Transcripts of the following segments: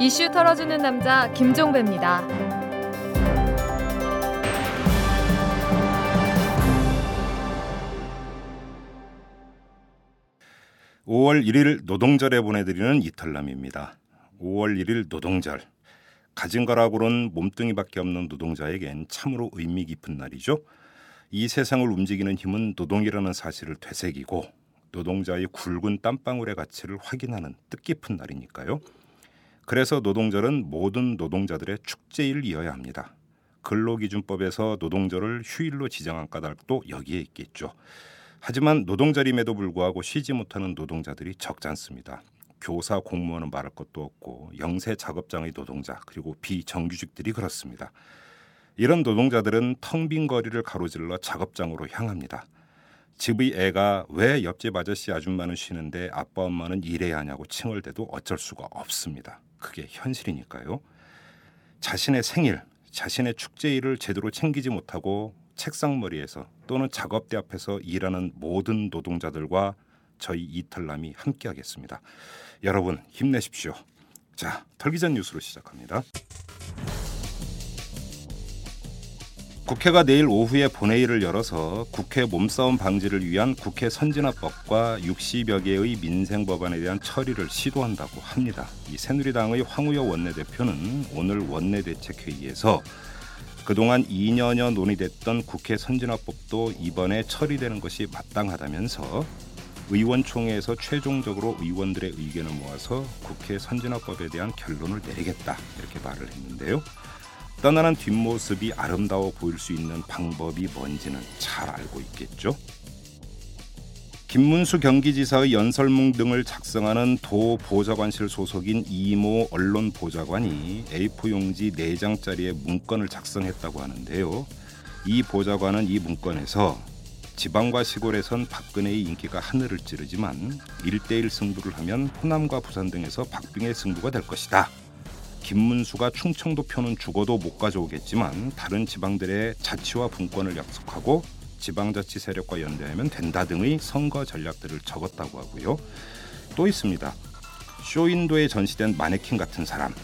이슈 털어주는 남자 김종배입니다. 5월 1일 노동절에 보내드리는 이탈남입니다. 5월 1일 노동절. 가진 거라고는 몸뚱이밖에 없는 노동자에겐 참으로 의미 깊은 날이죠. 이 세상을 움직이는 힘은 노동이라는 사실을 되새기고 노동자의 굵은 땀방울의 가치를 확인하는 뜻깊은 날이니까요. 그래서 노동절은 모든 노동자들의 축제일 이어야 합니다. 근로기준법에서 노동절을 휴일로 지정한 까닭도 여기에 있겠죠. 하지만 노동절임에도 불구하고 쉬지 못하는 노동자들이 적지 않습니다. 교사 공무원은 말할 것도 없고 영세 작업장의 노동자 그리고 비정규직들이 그렇습니다. 이런 노동자들은 텅 빈 거리를 가로질러 작업장으로 향합니다. 집의 애가 왜 옆집 아저씨 아줌마는 쉬는데 아빠 엄마는 일해야 하냐고 칭얼대도 어쩔 수가 없습니다. 그게 현실이니까요. 자신의 생일, 자신의 축제일을 제대로 챙기지 못하고 책상머리에서 또는 작업대 앞에서 일하는 모든 노동자들과 저희 이탈남이 함께하겠습니다. 여러분 힘내십시오. 자, 털기전 뉴스로 시작합니다. 국회가 내일 오후에 본회의를 열어서 국회 몸싸움 방지를 위한 국회 선진화법과 60여 개의 민생 법안에 대한 처리를 시도한다고 합니다. 이 새누리당의 황우여 원내대표는 오늘 원내대책회의에서 그동안 2년여 논의됐던 국회 선진화법도 이번에 처리되는 것이 마땅하다면서 의원총회에서 최종적으로 의원들의 의견을 모아서 국회 선진화법에 대한 결론을 내리겠다 이렇게 말을 했는데요. 떠나는 뒷모습이 아름다워 보일 수 있는 방법이 뭔지는 잘 알고 있겠죠. 김문수 경기지사의 연설문 등을 작성하는 도 보좌관실 소속인 이모 언론 보좌관이 A4 용지 4장짜리의 문건을 작성했다고 하는데요. 이 보좌관은 이 문건에서 지방과 시골에선 박근혜의 인기가 하늘을 찌르지만 1대1 승부를 하면 호남과 부산 등에서 박빙의 승부가 될 것이다. 김문수가 충청도 표는 죽어도 못 가져오겠지만 다른 지방들의 자치와 분권을 약속하고 지방자치 세력과 연대하면 된다 등의 선거 전략들을 적었다고 하고요. 또 있습니다. 쇼윈도에 전시된 마네킹 같은 사람,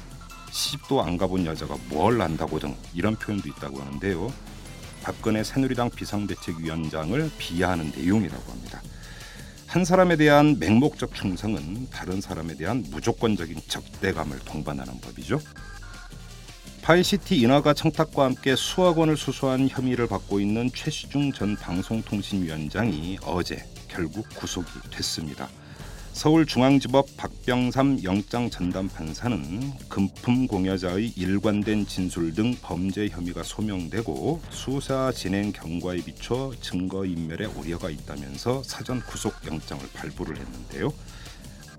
시집도 안 가본 여자가 뭘 안다고 등 이런 표현도 있다고 하는데요. 박근혜 새누리당 비상대책위원장을 비하하는 내용이라고 합니다. 한 사람에 대한 맹목적 충성은 다른 사람에 대한 무조건적인 적대감을 동반하는 법이죠. 파이시티 인허가 청탁과 함께 수억 원을 수수한 혐의를 받고 있는 최시중 전 방송통신위원장이 어제 결국 구속이 됐습니다. 서울중앙지법 박병삼 영장 전담 판사는 금품 공여자의 일관된 진술 등 범죄 혐의가 소명되고 수사 진행 경과에 비춰 증거 인멸에 우려가 있다면서 사전 구속 영장을 발부를 했는데요.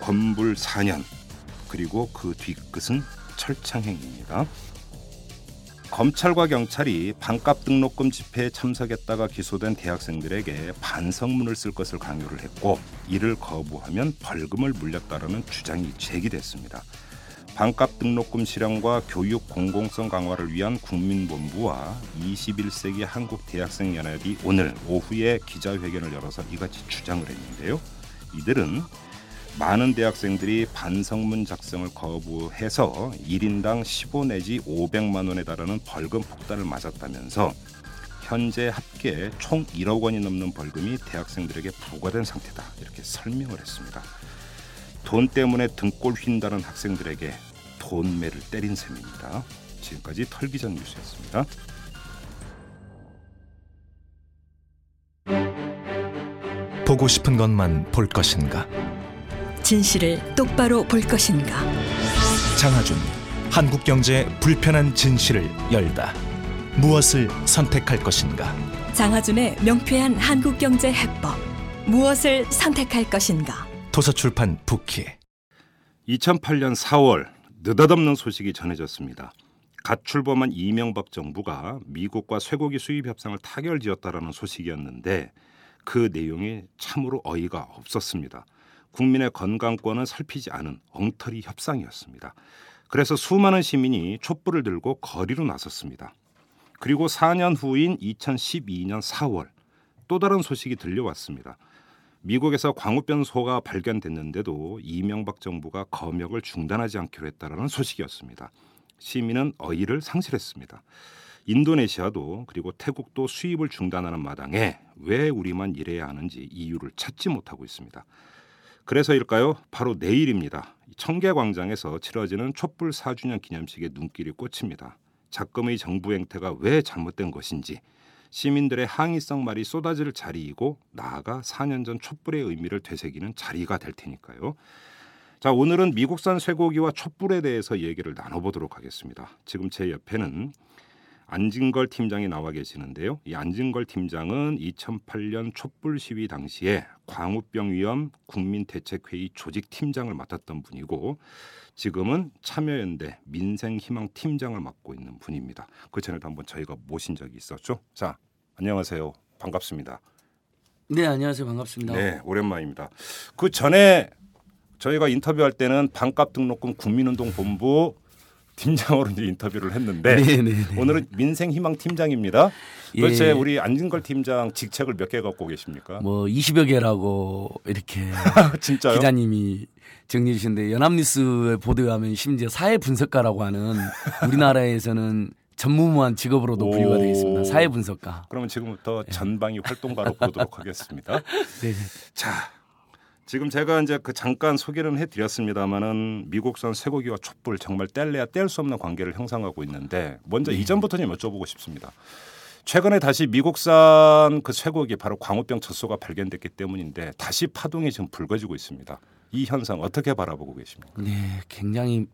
건불 4년 그리고 그 뒤끝은 철창행입니다. 검찰과 경찰이 반값 등록금 집회에 참석했다가 기소된 대학생들에게 반성문을 쓸 것을 강요를 했고 이를 거부하면 벌금을 물렸다라는 주장이 제기됐습니다. 반값 등록금 실현과 교육 공공성 강화를 위한 국민본부와 21세기 한국 대학생 연합이 오늘 오후에 기자회견을 열어서 이같이 주장을 했는데요. 이들은 많은 대학생들이 반성문 작성을 거부해서 1인당 15 내지 500만 원에 달하는 벌금 폭탄을 맞았다면서 현재 합계 총 1억 원이 넘는 벌금이 대학생들에게 부과된 상태다 이렇게 설명을 했습니다. 돈 때문에 등골 휜다는 학생들에게 돈매를 때린 셈입니다. 지금까지 털기전 뉴스였습니다. 보고 싶은 것만 볼 것인가? 진실을 똑바로 볼 것인가? 장하준 한국 경제 불편한 진실을 열다. 무엇을 선택할 것인가? 장하준의 명쾌한 한국 경제 해법. 무엇을 선택할 것인가? 도서출판 북키. 2008년 4월 느닷없는 소식이 전해졌습니다. 갓 출범한 이명박 정부가 미국과 쇠고기 수입 협상을 타결지었다라는 소식이었는데 그 내용이 참으로 어이가 없었습니다. 국민의 건강권은 살피지 않은 엉터리 협상이었습니다. 그래서 수많은 시민이 촛불을 들고 거리로 나섰습니다. 그리고 4년 후인 2012년 4월 또 다른 소식이 들려왔습니다. 미국에서 광우병 소가 발견됐는데도 이명박 정부가 검역을 중단하지 않기로 했다라는 소식이었습니다. 시민은 어이를 상실했습니다. 인도네시아도 그리고 태국도 수입을 중단하는 마당에 왜 우리만 이래야 하는지 이유를 찾지 못하고 있습니다. 그래서일까요? 바로 내일입니다. 청계광장에서 치러지는 촛불 4주년 기념식에 눈길이 꽂힙니다. 작금의 정부 행태가 왜 잘못된 것인지 시민들의 항의성 말이 쏟아질 자리이고 나아가 4년 전 촛불의 의미를 되새기는 자리가 될 테니까요. 자, 오늘은 미국산 쇠고기와 촛불에 대해서 얘기를 나눠보도록 하겠습니다. 지금 제 옆에는 안진걸 팀장이 나와 계시는데요. 이 안진걸 팀장은 2008년 촛불 시위 당시에 광우병 위험 국민 대책회의 조직 팀장을 맡았던 분이고 지금은 참여연대 민생희망 팀장을 맡고 있는 분입니다. 그 전에도 한번 저희가 모신 적이 있었죠. 자, 안녕하세요. 반갑습니다. 네, 안녕하세요. 반갑습니다. 네, 오랜만입니다. 그 전에 저희가 인터뷰할 때는 반값 등록금 국민운동 본부 팀장으로 이제 인터뷰를 했는데 네, 네, 네. 오늘은 민생희망 팀장입니다. 예. 도대체 우리 안진걸 팀장 직책을 몇 개 갖고 계십니까? 뭐 20여 개라고 이렇게? 기자님이 정리해 주셨는데 연합뉴스에 보도하면 심지어 사회 분석가라고 하는 우리나라에서는 전무후무한 직업으로도 오. 분류가 되어 있습니다. 사회 분석가. 그러면 지금부터 전방위 활동가로 보도록 하겠습니다. 네. 자, 지금 제가 이제 그 잠깐 소개는 해드렸습니다만은 미국산 쇠고기와 촛불 정말 뗄래야 뗄 수 없는 관계를 형성하고 있는데 먼저 네. 이전부터 좀 여쭤보고 싶습니다. 최근에 다시 미국산 그 쇠고기 바로 광우병 젖소가 발견됐기 때문인데 다시 파동이 지금 불거지고 있습니다. 이 현상 어떻게 바라보고 계십니까? 네, 굉장히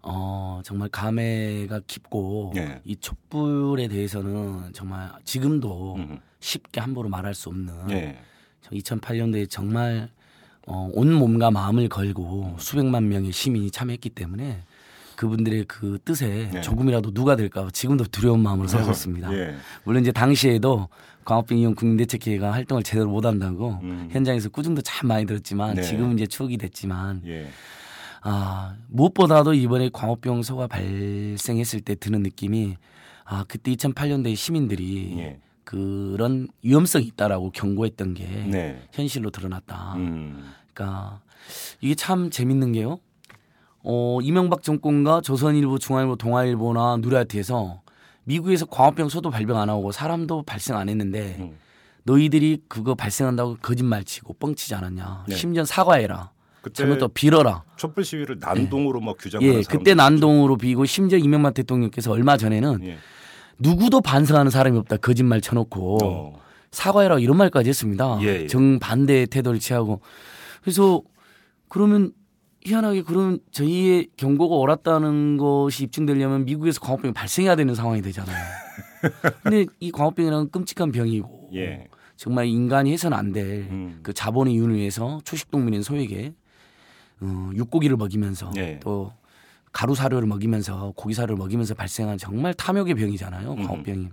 어 정말 감회가 깊고 예. 이 촛불에 대해서는 정말 지금도 음. 쉽게 함부로 말할 수 없는 예. 2008년도에 정말 어, 온 몸과 마음을 걸고 수백만 명의 시민이 참여했기 때문에 그분들의 그 뜻에 네. 조금이라도 누가 될까 지금도 두려운 마음으로 살고 있습니다. 예. 물론 이제 당시에도 광우병 이용 국민대책회의가 활동을 제대로 못한다고 음. 현장에서 꾸중도 참 많이 들었지만 네. 지금은 이제 추억이 됐지만 예. 아 무엇보다도 이번에 광우병 소가 발생했을 때 드는 느낌이 아 그때 2008년도에 시민들이 예. 그런 위험성이 있다라고 경고했던 게 네. 현실로 드러났다. 음. 그러니까 이게 참 재밌는 게요. 어, 이명박 정권과 조선일보, 중앙일보, 동아일보나 누리아트에서 미국에서 광우병 소도 발병 안 하고 사람도 발생 안 했는데 음. 너희들이 그거 발생한다고 거짓말 치고 뻥치지 않았냐. 네. 심지어 사과해라. 잘못도 빌어라. 촛불 시위를 난동으로 뭐 규정하는 예, 그때 난동으로 비고 심지어 이명박 대통령께서 얼마 전에는 예. 누구도 반성하는 사람이 없다. 거짓말 쳐놓고 어. 사과해라 이런 말까지 했습니다. 예, 예. 정반대의 태도를 취하고 그래서 그러면 희한하게 그런 저희의 경고가 옳았다는 것이 입증되려면 미국에서 광우병이 발생해야 되는 상황이 되잖아요. 근데 이 광우병이라는 끔찍한 병이고 예. 정말 인간이 해서는 안 될그 음. 자본의 윤을 위해서 초식동물인 소에게 어, 육고기를 먹이면서 예. 또 가루 사료를 먹이면서 고기 사료를 먹이면서 발생한 정말 탐욕의 병이잖아요. 음. 광우병이.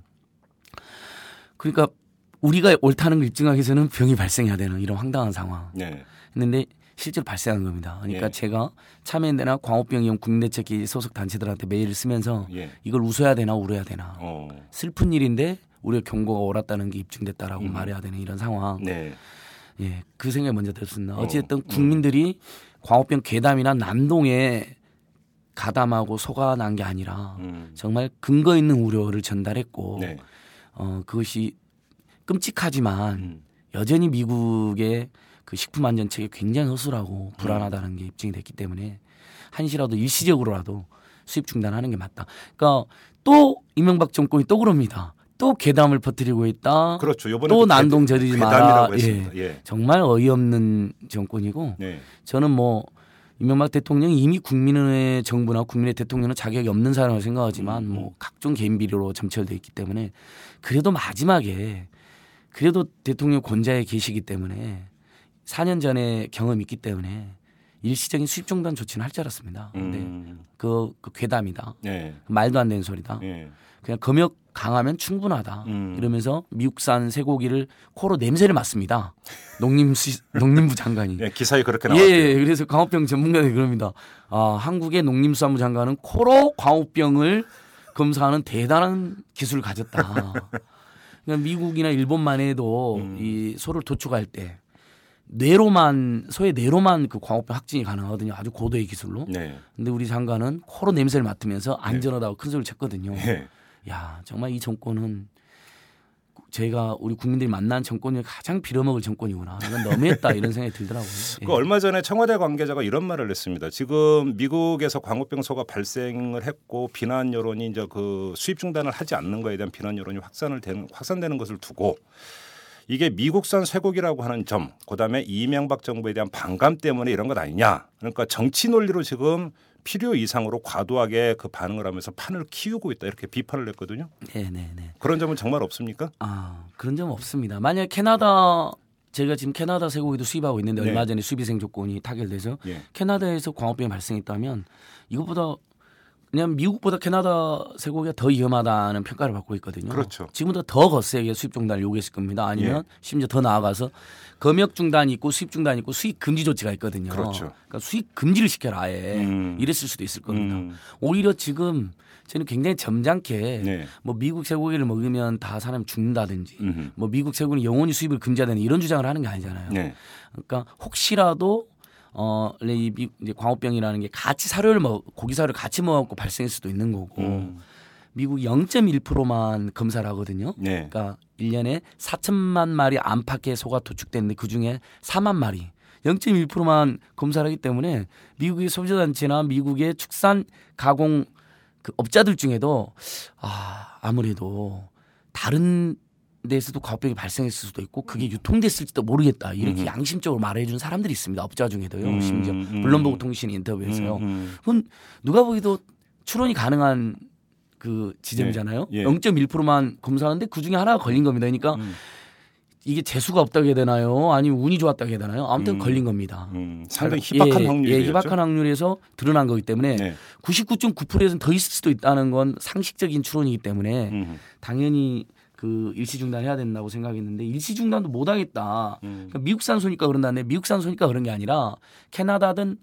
그러니까 우리가 옳다는 걸 입증하기 위해서는 병이 발생해야 되는 이런 황당한 상황. 네. 했는데 실제로 발생한 겁니다. 그러니까 예. 제가 참여연대나 광우병 이용 국내대책위 소속 단체들한테 메일을 쓰면서 예. 이걸 웃어야 되나 울어야 되나 어. 슬픈 일인데 우리가 경고가 옳았다는 게 입증됐다라고 음. 말해야 되는 이런 상황. 네. 예, 그 생각이 먼저 들었습니다. 어, 어찌됐든 음. 국민들이 광우병 괴담이나 난동에 가담하고 속아 난 게 아니라 음. 정말 근거 있는 우려를 전달했고 네. 어, 그것이 끔찍하지만 음. 여전히 미국의 그 식품 안전책이 굉장히 허술하고 불안하다는 게 입증이 됐기 때문에 한시라도 일시적으로라도 수입 중단하는 게 맞다. 그러니까 또 이명박 정권이 또 그럽니다. 또 괴담을 퍼뜨리고 있다. 그렇죠. 또 난동 저리지 마라. 괴담이라고 했습니다. 예. 정말 어이없는 정권이고 네. 저는 뭐 이명박 대통령이 이미 국민의 정부나 국민의 대통령은 자격이 없는 사람을 생각하지만 음. 뭐 각종 개인 비리로 점철돼 있기 때문에 그래도 마지막에 그래도 대통령 권좌에 계시기 때문에 4년 전에 경험이 있기 때문에 일시적인 수입 중단 조치는 할 줄 알았습니다. 근데 음. 그, 그 괴담이다. 네. 말도 안 되는 소리다. 예. 그냥 검역 강하면 충분하다. 음. 이러면서 미국산 쇠고기를 코로 냄새를 맡습니다. 농림 농림부 장관이. 예, 기사에 그렇게 예, 나왔죠. 예, 그래서 광우병 전문가들이 그럽니다. 아, 한국의 농림수산부 장관은 코로 광우병을 검사하는 대단한 기술을 가졌다. 그러니까 미국이나 일본만 해도 음. 이 소를 도축할 때 뇌로만 소의 뇌로만 그 광우병 확진이 가능하거든요. 아주 고도의 기술로. 네. 근데 우리 장관은 코로 냄새를 맡으면서 안전하다고 큰 소리를 쳤거든요. 예. 야 정말 이 정권은 제가 우리 국민들이 만난 정권 중에 가장 빌어먹을 정권이구나. 이건 너무했다 이런 생각이 들더라고요. 예. 그 얼마 전에 청와대 관계자가 이런 말을 했습니다. 지금 미국에서 광우병소가 발생을 했고 비난 여론이 이제 그 수입 중단을 하지 않는 거에 대한 비난 여론이 확산을 되는 확산되는 것을 두고 이게 미국산 쇠고기라고 하는 점, 그다음에 이명박 정부에 대한 반감 때문에 이런 것 아니냐. 그러니까 정치 논리로 지금 필요 이상으로 과도하게 그 반응을 하면서 판을 키우고 있다 이렇게 비판을 했거든요. 네네네. 그런 점은 정말 없습니까? 아 그런 점은 없습니다. 만약 캐나다 제가 지금 캐나다 쇠고기도 수입하고 있는데 네. 얼마 전에 수비생 조건이 타결돼서 예. 캐나다에서 광우병이 발생했다면 이것보다 그냥 미국보다 캐나다 쇠고기가 더 위험하다는 평가를 받고 있거든요. 그렇죠. 지금보다 더 거세게 수입 중단을 요구했을 겁니다. 아니면 심지어 더 나아가서 검역 중단이 있고 수입 중단이 있고 수입 금지 조치가 있거든요. 그렇죠. 그러니까 수입 금지를 시켜라 아예 음. 이랬을 수도 있을 겁니다. 음. 오히려 지금 저는 굉장히 점잖게 네. 뭐 미국 쇠고기를 먹으면 다 사람 죽는다든지 음흠. 뭐 미국 쇠고기는 영원히 수입을 금지하는 이런 주장을 하는 게 아니잖아요. 네. 그러니까 혹시라도 어 원래 이 미, 이제 광우병이라는 게 같이 사료를 먹 고기 사료를 같이 먹고 발생할 수도 있는 거고 음. 미국 0.1%만 검사를 하거든요. 네. 그러니까 1년에 4천만 마리 안팎의 소가 도축됐는데 그 중에 4만 마리 0.1%만 검사를 하기 때문에 미국의 소비자단체나 미국의 축산 가공 그 업자들 중에도 아 아무래도 다른 데에서도 과병이 발생했을 수도 있고 그게 유통됐을지도 모르겠다 이렇게 음. 양심적으로 말해준 사람들이 있습니다 업자 중에도요 음, 심지어 음. 블룸버그 통신 인터뷰에서요 음, 음. 그건 누가 보기도 추론이 가능한 그 지점이잖아요. 예, 예. 0.1%만 검사하는데 그 중에 하나가 걸린 겁니다. 그러니까 음. 이게 재수가 없다고 해야 되나요? 아니면 운이 좋았다고 해야 되나요? 아무튼 음. 걸린 겁니다. 음, 상당히 예, 희박한 예, 확률이죠. 예, 희박한 확률에서 드러난 거기 때문에 네. 99.9%에서는 더 있을 수도 있다는 건 상식적인 추론이기 때문에 음, 당연히 그 일시 중단해야 된다고 생각했는데 일시 중단도 못 하겠다. 음. 그러니까 미국산 소니까 그런다는데 미국산 소니까 그런 게 아니라 캐나다든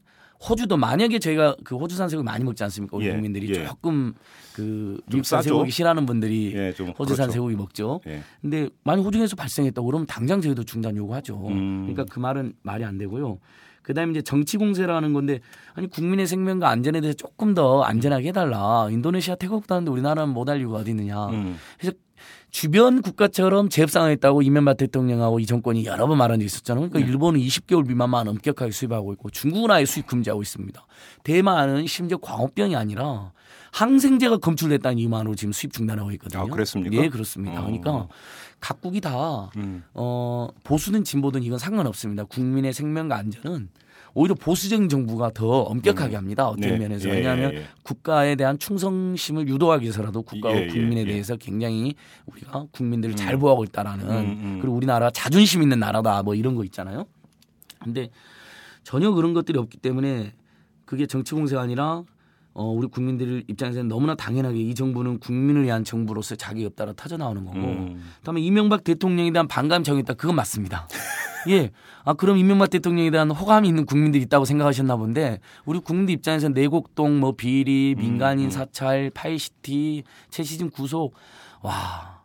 호주도 만약에 저희가 그 호주산 쇠고기 많이 먹지 않습니까? 우리 예, 국민들이 예. 조금 그좀 미국산? 쇠고기 싫어하는 분들이 예, 좀 호주산 그렇죠. 쇠고기 먹죠. 예. 근데 만약 호주에서 발생했다고 그러면 당장 저희도 중단 요구하죠. 음. 그러니까 그 말은 말이 안 되고요. 그다음에 이제 정치 공세라는 건데 아니 국민의 생명과 안전에 대해서 조금 더 안전하게 해달라. 인도네시아 태국도 하는데 우리나라는 못할 이유가 어디 있느냐. 음. 그래서 주변 국가처럼 재협상했다고 이명박 대통령하고 이 정권이 여러 번 말한 적이 있었잖아요. 그러니까 일본은 20개월 미만만 엄격하게 수입하고 있고 중국은 아예 수입 금지하고 있습니다. 대만은 심지어 광우병이 아니라 항생제가 검출됐다는 이유만으로 지금 수입 중단하고 있거든요. 아, 그랬습니까? 예, 그렇습니다. 어. 그러니까 각국이 다 음. 어, 보수든 진보든 이건 상관없습니다. 국민의 생명과 안전은 오히려 보수적인 정부가 더 엄격하게 합니다. 어떤 네. 면에서 예, 왜냐하면 예, 예. 국가에 대한 충성심을 유도하기 위해서라도 국가와 예, 예, 국민에 예. 대해서 굉장히 우리가 국민들을 잘 음. 보호하고 있다라는 음, 음. 그리고 우리나라 자존심 있는 나라다 뭐 이런 거 있잖아요. 근데 전혀 그런 것들이 없기 때문에 그게 정치 공세가 아니라 어, 우리 국민들 입장에서는 너무나 당연하게 이 정부는 국민을 위한 정부로서 자기 없다라 터져 나오는 거고 음. 그다음에 이명박 대통령에 대한 반감이 정했다 그건 맞습니다. 예. 아 그럼 이명박 대통령에 대한 호감이 있는 국민들이 있다고 생각하셨나 본데 우리 국민들 입장에서 내곡동 뭐 비리 민간인 음. 사찰 파이시티 최시중 구속 와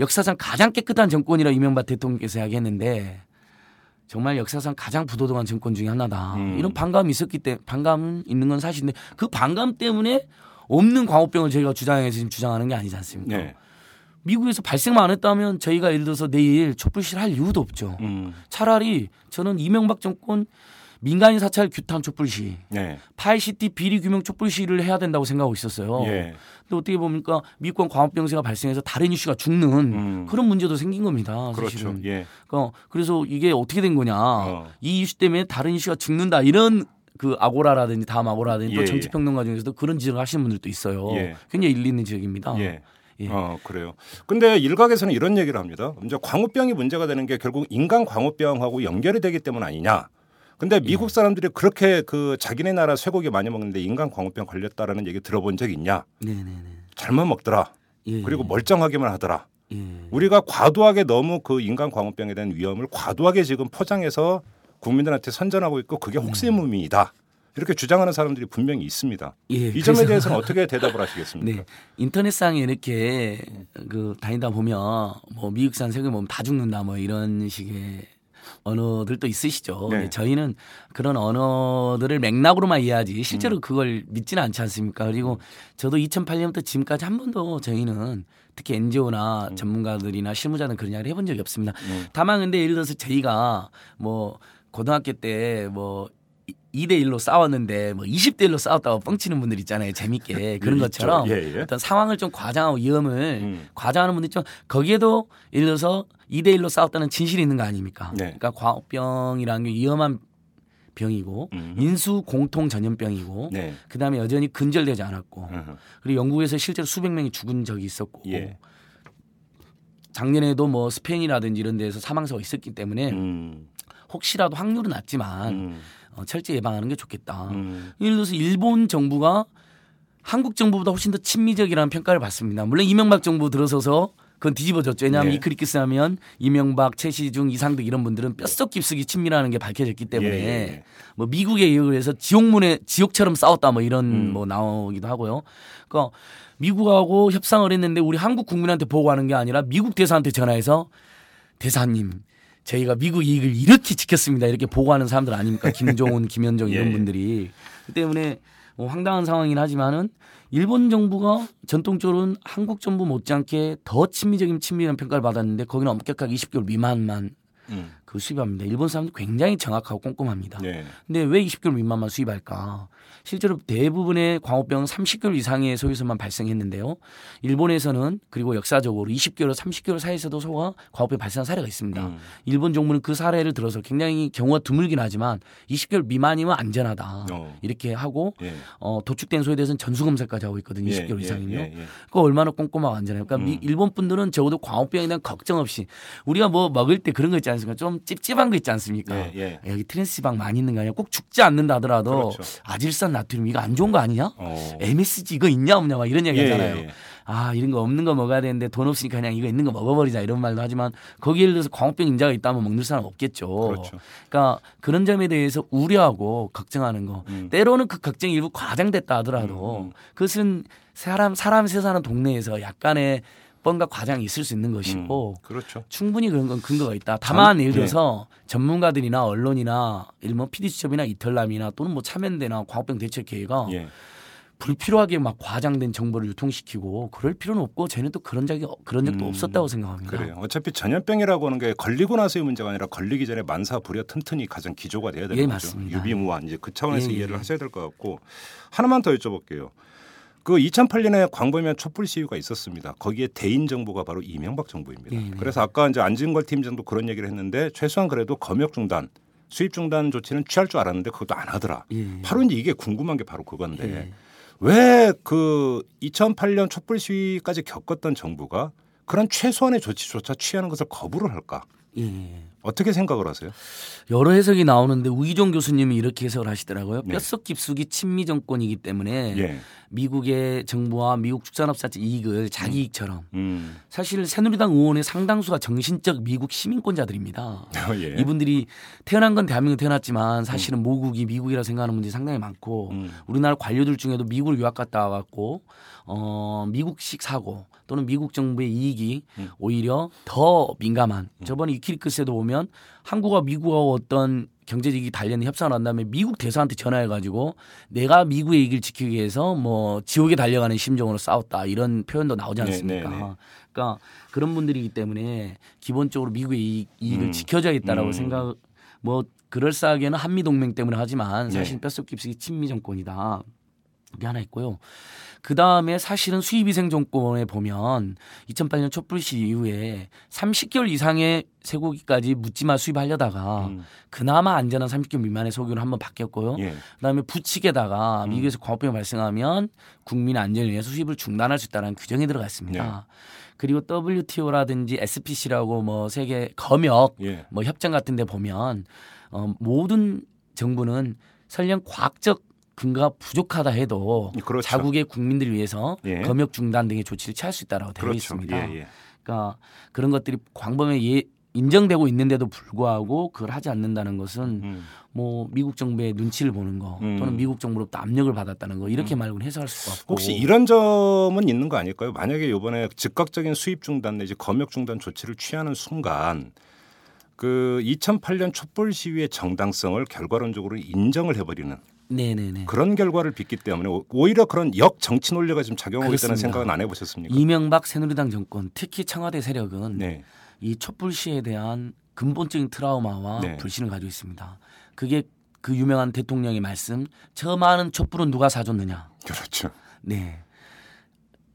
역사상 가장 깨끗한 정권이라 이명박 대통령께서 이야기했는데 정말 역사상 가장 부도덕한 정권 중에 하나다. 음. 이런 반감이 있었기 때문에 반감은 있는 건 사실인데 그 반감 때문에 없는 광우병을 저희가 주장해서 지금 주장하는 게 아니지 않습니까? 네. 미국에서 발생만 안 했다면 저희가 예를 들어서 내일 촛불시위를 할 이유도 없죠. 음. 차라리 저는 이명박 정권 민간인 사찰 규탄 촛불시위, 네. 파이시티 비리 규명 촛불시위를 해야 된다고 생각하고 있었어요. 예. 근데 어떻게 보니까 미국 건 광우병 소가 발생해서 다른 이슈가 죽는 음. 그런 문제도 생긴 겁니다. 그렇죠. 사실은. 예. 그러니까 그래서 이게 어떻게 된 거냐. 어. 이 이슈 때문에 다른 이슈가 죽는다. 이런 그 아고라라든지 다음 아고라든지 예, 또 예. 정치 평론가 중에서도 그런 지적을 하시는 분들도 있어요. 예. 굉장히 일리 있는 지적입니다. 예. 예. 어 그래요. 근데 일각에서는 이런 얘기를 합니다. 이제 광우병이 문제가 되는 게 결국 인간 광우병하고 연결이 되기 때문 아니냐. 근데 예. 미국 사람들이 그렇게 그 자기네 나라 쇠고기 많이 먹는데 인간 광우병 걸렸다라는 얘기 들어본 적 있냐? 네네네. 잘못 먹더라. 예. 그리고 멀쩡하기만 하더라. 예. 우리가 과도하게 너무 그 인간 광우병에 대한 위험을 과도하게 지금 포장해서 국민들한테 선전하고 있고 그게 혹세무민이다. 이렇게 주장하는 사람들이 분명히 있습니다. 예, 이 점에 대해서는 어떻게 대답을 하시겠습니까? 네. 인터넷상에 이렇게 그 다니다 보면 뭐 미국산 세금 보면 다 죽는다 뭐 이런 식의 언어들도 있으시죠. 네. 저희는 그런 언어들을 맥락으로만 이해하지 실제로 그걸 믿지는 않지 않습니까? 그리고 저도 2008년부터 지금까지 한 번도 저희는 특히 NGO나 전문가들이나 실무자는 그런 이야기를 해본 적이 없습니다. 다만 근데 예를 들어서 저희가 뭐 고등학교 때뭐 2대 1로 싸웠는데 뭐 20대 1로 싸웠다고 뻥치는 분들 있잖아요. 재밌게. 그런 있죠. 것처럼 예, 예. 어떤 상황을 좀 과장하고 위험을 음. 과장하는 분들 좀 거기에도 예를 들어서 2대 1로 싸웠다는 진실이 있는 거 아닙니까? 네. 그러니까 과학병이라는 게 위험한 병이고 음. 인수 공통 전염병이고 네. 그다음에 여전히 근절되지 않았고 어허. 그리고 영국에서 실제로 수백 명이 죽은 적이 있었고 예. 작년에도 뭐 스페인이라든지 이런 데서 사망사가 있었기 때문에 음. 혹시라도 확률은 낮지만 음. 어, 철저히 예방하는 게 좋겠다. 음. 예를 들어서 일본 정부가 한국 정부보다 훨씬 더 친미적이라는 평가를 받습니다. 물론 이명박 정부 들어서서 그건 뒤집어졌죠. 왜냐하면 네. 이크리키스 하면 이명박, 최시중, 이상득 이런 분들은 뼛속 깊숙이 친밀하는 게 밝혀졌기 때문에 예, 예. 뭐 미국에 의해서 지옥문에 지옥처럼 싸웠다 뭐 이런 음. 뭐 나오기도 하고요. 그러니까 미국하고 협상을 했는데 우리 한국 국민한테 보고하는 게 아니라 미국 대사한테 전화해서 대사님 저희가 미국 이익을 이렇게 지켰습니다. 이렇게 보고하는 사람들 아닙니까? 김종훈, 김현정 이런 예, 예. 분들이. 그 때문에 뭐 황당한 상황이긴 하지만은 일본 정부가 전통적으로는 한국 정부 못지않게 더 친미적인 친밀한 평가를 받았는데 거기는 엄격하게 20개월 미만만 음. 그 수입합니다. 일본 사람들 굉장히 정확하고 꼼꼼합니다. 네. 근데 왜 20개월 미만만 수입할까? 실제로 대부분의 광우병은 30개월 이상의 소에서만 발생했는데요. 일본에서는 그리고 역사적으로 20개월, 30개월 사이에서도 소가 광우병 발생한 사례가 있습니다. 음. 일본 정부는 그 사례를 들어서 굉장히 경우가 드물긴 하지만 20개월 미만이면 안전하다. 어. 이렇게 하고 예. 어, 도축된 소에 대해서는 전수 검사까지 하고 있거든요. 예, 20개월 예, 이상이면. 예, 예. 그거 얼마나 꼼꼼하고 안전해요. 그러니까 미- 음. 일본 분들은 적어도 광우병에 대한 걱정 없이 우리가 뭐 먹을 때 그런 거 있지 않습니까? 좀 찝찝한 거 있지 않습니까? 예, 예. 여기 트랜스지방 많이 있는 거 아니야? 꼭 죽지 않는다 하더라도 그렇죠. 아질산 나트륨 이거 안 좋은 거 아니냐? 어. MSG 이거 있냐 없냐 막 이런 얘기 예, 하잖아요. 예, 예. 아 이런 거 없는 거 먹어야 되는데 돈 없으니까 그냥 이거 있는 거 먹어버리자 이런 말도 하지만 거기에 예를 들어서 광우병 인자가 있다면 먹는 사람 없겠죠. 그렇죠. 그러니까 그런 점에 대해서 우려하고 걱정하는 거 음. 때로는 그 걱정이 일부 과장됐다 하더라도 음, 음. 그것은 사람 사람 세사는 동네에서 약간의 뻔과 과장이 있을 수 있는 음. 것이고 그렇죠. 충분히 그런 건 근거가 있다. 다만 전- 예를 들어서 전문가들이나 언론이나 일뭐 PD수첩이나 이털남이나 또는 뭐 참여연대나 광우병 대책회의가 예. 불필요하게 막 과장된 정보를 유통시키고 그럴 필요는 없고 쟤는 또 그런 적이 그런 적도 음, 없었다고 생각합니다. 그래요. 어차피 전염병이라고 하는 게 걸리고 나서의 문제가 아니라 걸리기 전에 만사 불여 튼튼히 가장 기조가 돼야 되는 예, 거죠. 맞습니다. 유비무환 이제 그 차원에서 예, 예. 이해를 하셔야 될 것 같고 하나만 더 여쭤볼게요. 그 2008년에 광범위한 촛불 시위가 있었습니다. 거기에 대인 정부가 바로 이명박 정부입니다. 예, 네. 그래서 아까 이제 안진걸 팀장도 그런 얘기를 했는데 최소한 그래도 검역 중단, 수입 중단 조치는 취할 줄 알았는데 그것도 안 하더라. 예. 바로 이제 이게 궁금한 게 바로 그건데 예. 왜그 2008년 촛불 시위까지 겪었던 정부가 그런 최소한의 조치조차 취하는 것을 거부를 할까? 예. 어떻게 생각을 하세요? 여러 해석이 나오는데 우희종 교수님이 이렇게 해석을 하시더라고요. 네. 뼛속 깊숙이 친미 정권이기 때문에 예. 미국의 정부와 미국 축산업사 이익을 자기 이익처럼 음. 사실 새누리당 의원의 상당수가 정신적 미국 시민권자들입니다. 예. 이분들이 태어난 건 대한민국 태어났지만 사실은 모국이 미국이라 생각하는 분들이 상당히 많고 음. 우리나라 관료들 중에도 미국을 유학 갔다 와갖고 어 미국식 사고 또는 미국 정부의 이익이 음. 오히려 더 민감한 저번에 이키리크스에도 보면 한국과 미국하고 어떤 경제적 이 관련된 협상을 한 다음에 미국 대사한테 전화해 가지고 내가 미국의 이익을 지키기 위해서 뭐 지옥에 달려가는 심정으로 싸웠다 이런 표현도 나오지 네, 않습니까? 네, 네. 그러니까 그런 분들이기 때문에 기본적으로 미국의 이익, 이익을 음. 지켜줘야겠다라고 음. 생각 뭐 그럴싸하게는 한미 동맹 때문에 하지만 사실 네. 뼛속 깊숙이 친미 정권이다. 이게 하나 있고요. 그 다음에 사실은 수입위생 정권에 보면 2008년 촛불 시 이후에 30개월 이상의 쇠고기까지 묻지마 수입하려다가 음. 그나마 안전한 30개월 미만의 소고기로 한번 바뀌었고요. 예. 그다음에 부칙에다가 음. 미국에서 광우병이 발생하면 국민 안전을 위해서 수입을 중단할 수 있다는 규정이 들어가 있습니다. 네. 그리고 WTO라든지 SPC라고 뭐 세계 검역 예. 뭐 협정 같은 데 보면 어, 모든 정부는 설령 과학적 근거가 부족하다 해도 그렇죠. 자국의 국민들을 위해서 예. 검역 중단 등의 조치를 취할 수 있다라고 되어 그렇죠. 있습니다. 예, 예. 그러니까 그런 것들이 광범위에 예, 인정되고 있는데도 불구하고 그걸 하지 않는다는 것은 음. 뭐 미국 정부의 눈치를 보는 거 음. 또는 미국 정부로부터 압력을 받았다는 거 이렇게 말고는 해석할 수가 없고 혹시 이런 점은 있는 거 아닐까요? 만약에 이번에 즉각적인 수입 중단 내지 검역 중단 조치를 취하는 순간 그 2008년 촛불 시위의 정당성을 결과론적으로 인정을 해버리는 네네네. 그런 결과를 빚기 때문에 오- 오히려 그런 역 정치 논리가 지금 작용하고 있다는 그렇습니다. 생각은 안 해보셨습니까? 이명박 새누리당 정권, 특히 청와대 세력은 네, 이 촛불 시에 대한 근본적인 트라우마와 네. 불신을 가지고 있습니다. 그게 그 유명한 대통령의 말씀, 저 많은 촛불은 누가 사줬느냐. 그렇죠. 네.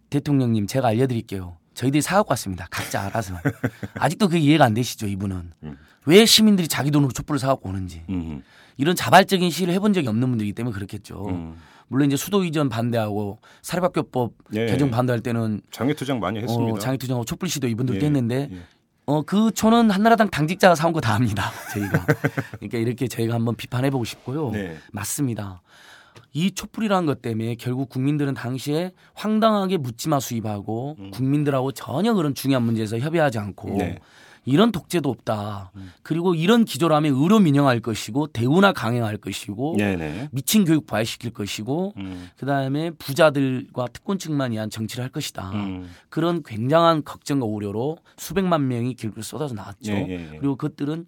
대통령님, 제가 알려드릴게요. 저희들이 사갖고 왔습니다. 각자 알아서. 아직도 그게 이해가 안 되시죠, 이분은. 음. 왜 시민들이 자기 돈으로 촛불을 사갖고 오는지. 음, 이런 자발적인 시위를 해본 적이 없는 분들이기 때문에 그렇겠죠. 음. 물론 이제 수도 이전 반대하고 사립학교법 예. 개정 반대할 때는 장애투쟁 많이 했습니다. 어, 장애투쟁하고 촛불 시도 이분들도 예, 했는데 예. 어, 그 초는 한나라당 당직자가 사온 거 다 합니다. 저희가. 그러니까 이렇게 저희가 한번 비판해 보고 싶고요. 네. 맞습니다. 이 촛불이라는 것 때문에 결국 국민들은 당시에 황당하게 묻지마 수입하고 국민들하고 전혀 그런 중요한 문제에서 협의하지 않고 음. 네. 이런 독재도 없다. 음. 그리고 이런 기조라면 의료 민영할 것이고 대우나 강행할 것이고 네네. 미친 교육 부활시킬 것이고 음, 그다음에 부자들과 특권층만 위한 정치를 할 것이다. 음. 그런 굉장한 걱정과 우려로 수백만 명이 길거리 쏟아져 나왔죠. 예, 예, 예. 그리고 그것들은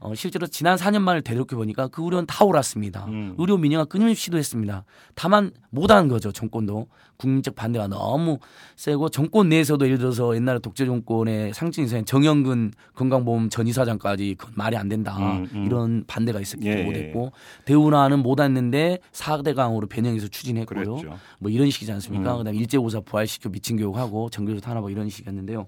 어, 실제로 지난 4년만을 되돌려 보니까 그 우려는 다 옳았습니다. 음. 의료 민영화 끊임없이 시도했습니다. 다만 못한 거죠 정권도 국민적 반대가 너무 세고 정권 내에서도 예를 들어서 옛날에 독재 정권의 상징인 정영근 건강보험 전 이사장까지 그건 말이 안 된다 음, 음. 이런 반대가 있었기 예, 때문에 예. 못했고 대우나는 못했는데 4대 강으로 변형해서 추진했고요. 그랬죠. 뭐 이런 식이지 않습니까? 음. 그다음에 일제고사 부활시켜 미친 교육하고 정교조 탄압하고 이런 식이었는데요.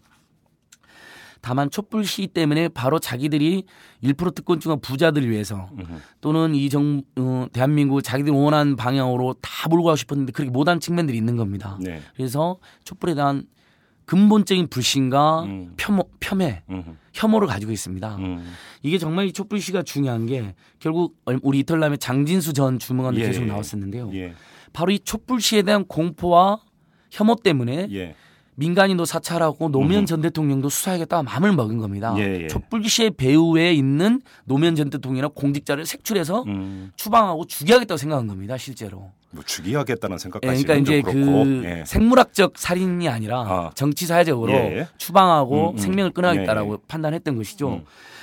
다만 촛불 시위 때문에 바로 자기들이 1% 특권층과 부자들을 위해서 음. 또는 이 정, 어, 대한민국 자기들이 원하는 방향으로 다 몰고 가고 싶었는데 그렇게 못한 측면들이 있는 겁니다. 네. 그래서 촛불에 대한 근본적인 불신과 음. 폄호, 폄훼, 음. 혐오를 가지고 있습니다. 음. 이게 정말 이 촛불 시가 중요한 게 결국 우리 이틀남에 장진수 전 주무관도 예, 계속 예. 나왔었는데요. 예. 바로 이 촛불 시에 대한 공포와 혐오 때문에 예. 민간인도 사찰하고 노무현 음. 전 대통령도 수사하겠다 마음을 먹은 겁니다. 예, 예. 촛불 시의 배후에 있는 노무현 전 대통령이나 공직자를 색출해서 음. 추방하고 죽여야겠다고 생각한 겁니다. 실제로. 뭐 죽이하겠다는 예, 생각까지 그러니까 이제 좀 그렇고. 그 예. 생물학적 살인이 아니라 아. 정치 사회적으로 예. 추방하고 음, 음. 생명을 끊어야겠다라고 예, 판단했던 것이죠.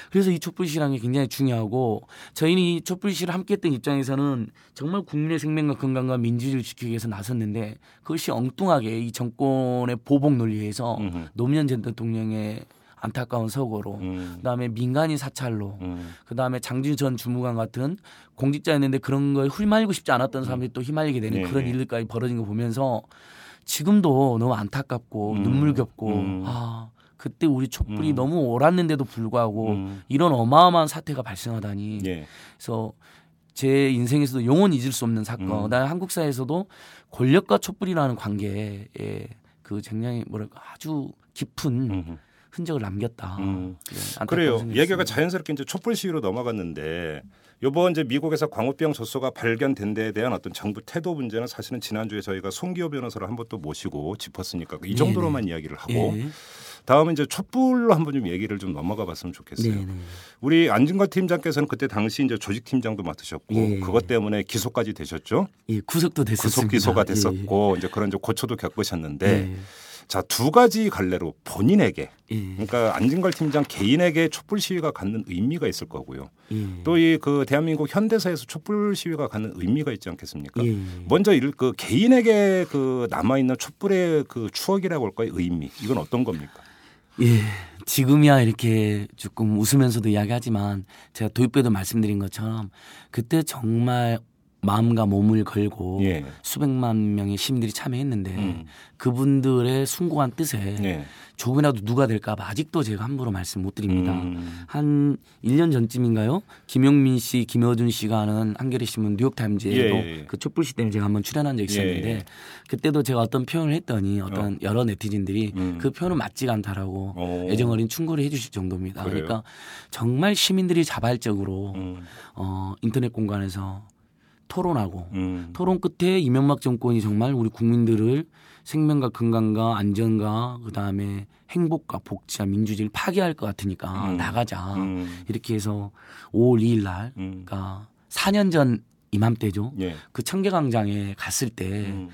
음. 그래서 이 촛불 시라는 게 굉장히 중요하고 저희는 이 촛불 시를 함께했던 입장에서는 정말 국민의 생명과 건강과 민주주의를 지키기 위해서 나섰는데 그것이 엉뚱하게 이 정권의 보복 논리에 의해서 음흠. 노무현 전 대통령의 안타까운 서거로 음. 그다음에 민간인 사찰로 음. 그다음에 장진수 전 주무관 같은 공직자였는데 그런 거에 휘말리고 싶지 않았던 사람들이 또 휘말리게 되는 네, 그런 네. 일들까지 벌어진 거 보면서 지금도 너무 안타깝고 음. 눈물겹고 음. 아 그때 우리 촛불이 음. 너무 옳았는데도 불구하고 음. 이런 어마어마한 사태가 발생하다니 예. 그래서 제 인생에서도 영원 잊을 수 없는 사건 음. 그다음에 한국 사회에서도 권력과 촛불이라는 관계에 그 굉장히 뭐랄까 아주 깊은 음. 흔적을 남겼다. 음. 그래요. 얘기가. 자연스럽게 이제 촛불 시위로 넘어갔는데 요번 이제 미국에서 광우병 젖소가 발견된 데에 대한 어떤 정부 태도 문제는 사실은 지난주에 저희가 송기호 변호사를 한 번 또 모시고 짚었으니까 이 정도로만 이야기를 하고 예. 다음은 이제 촛불로 한번 좀 얘기를 좀 넘어가 봤으면 좋겠어요. 네, 네. 우리 안진걸 팀장께서는 그때 당시 이제 조직 팀장도 맡으셨고 예. 그것 때문에 기소까지 되셨죠. 예, 구속도 됐었습니다. 구속 기소가 예, 됐었고 이제 그런 이제 고초도 겪으셨는데 예. 자두 가지 갈래로 본인에게 예. 그러니까 안진걸 팀장 개인에게 촛불 시위가 갖는 의미가 있을 거고요. 예. 또이 그 대한민국 현대사에서 촛불 시위가 갖는 의미가 있지 않겠습니까? 예. 먼저 일, 그 개인에게 그 남아 있는 촛불의 그 추억이라고 할까요? 의미 이건 어떤 겁니까? 예. 지금이야 이렇게 조금 웃으면서도 이야기하지만 제가 도입부에도 말씀드린 것처럼 그때 정말 마음과 몸을 걸고 예. 수백만 명의 시민들이 참여했는데 음. 그분들의 숭고한 뜻에 예. 조금이라도 누가 될까 봐 아직도 제가 함부로 말씀 못 드립니다. 음. 한 1년 전쯤인가요? 김용민 씨, 김어준 씨가 하는 한겨레 신문 뉴욕타임즈에도 예, 예, 예. 그 촛불 시 때문에 제가 한번 출연한 적이 있었는데 예, 예. 그때도 제가 어떤 표현을 했더니 어떤 여러 네티즌들이 음. 그 표현은 맞지가 않다라고 오. 애정 어린 충고를 해주실 정도입니다. 그래요? 그러니까 정말 시민들이 자발적으로 음. 어, 인터넷 공간에서 토론하고 음. 토론 끝에 이명박 정권이 정말 우리 국민들을 생명과 건강과 안전과 그다음에 행복과 복지와 민주주의를 파괴할 것 같으니까 음. 나가자. 음. 이렇게 해서 5월 2일 날 음. 그러니까 4년 전 이맘때죠. 예. 그 청계광장에 갔을 때 음.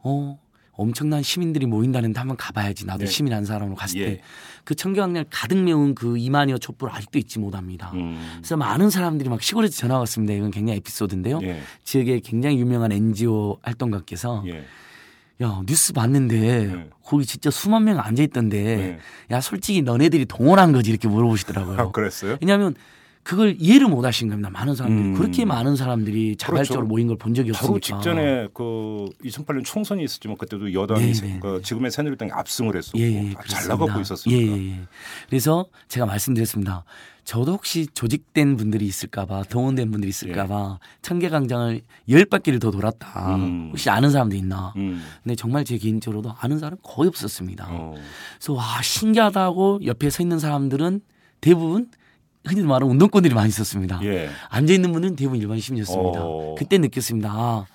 어, 엄청난 시민들이 모인다는데 한번 가봐야지. 나도 네. 시민 한 사람으로 갔을 예. 때그 청계광장을 가득 메운 그 이만희어 촛불을 아직도 잊지 못합니다. 음. 그래서 많은 사람들이 막 시골에서 전화 왔습니다. 이건 굉장히 에피소드인데요. 예. 지역에 굉장히 유명한 NGO 활동가께서 예. 야 뉴스 봤는데 네. 거기 진짜 수만 명 앉아 있던데 네. 야 솔직히 너네들이 동원한 거지 이렇게 물어보시더라고요. 아, 그랬어요? 왜냐하면 그걸 이해를 못 하신 겁니다. 많은 사람들이 음. 그렇게 많은 사람들이 자발적으로 그렇죠. 모인 걸 본 적이 바로 없으니까. 직전에 그 2008년 총선이 있었지만 그때도 여당이 네, 네, 그 지금의 새누리당이 압승을 했었고 예, 예, 잘 그렇습니다. 나가고 있었으니까. 예, 예, 예. 그래서 제가 말씀드렸습니다. 저도 혹시 조직된 분들이 있을까봐 동원된 분들이 있을까봐 청계광장을 열 바퀴를 더 돌았다. 예. 음. 혹시 아는 사람도 있나? 음. 근데 정말 제 개인적으로도 아는 사람 거의 없었습니다. 어. 그래서 와 신기하다고 옆에 서 있는 사람들은 대부분 흔히 말하는 운동권들이 많이 있었습니다. 예. 앉아 있는 분은 대부분 일반 시민이었습니다. 어. 그때 느꼈습니다. 아,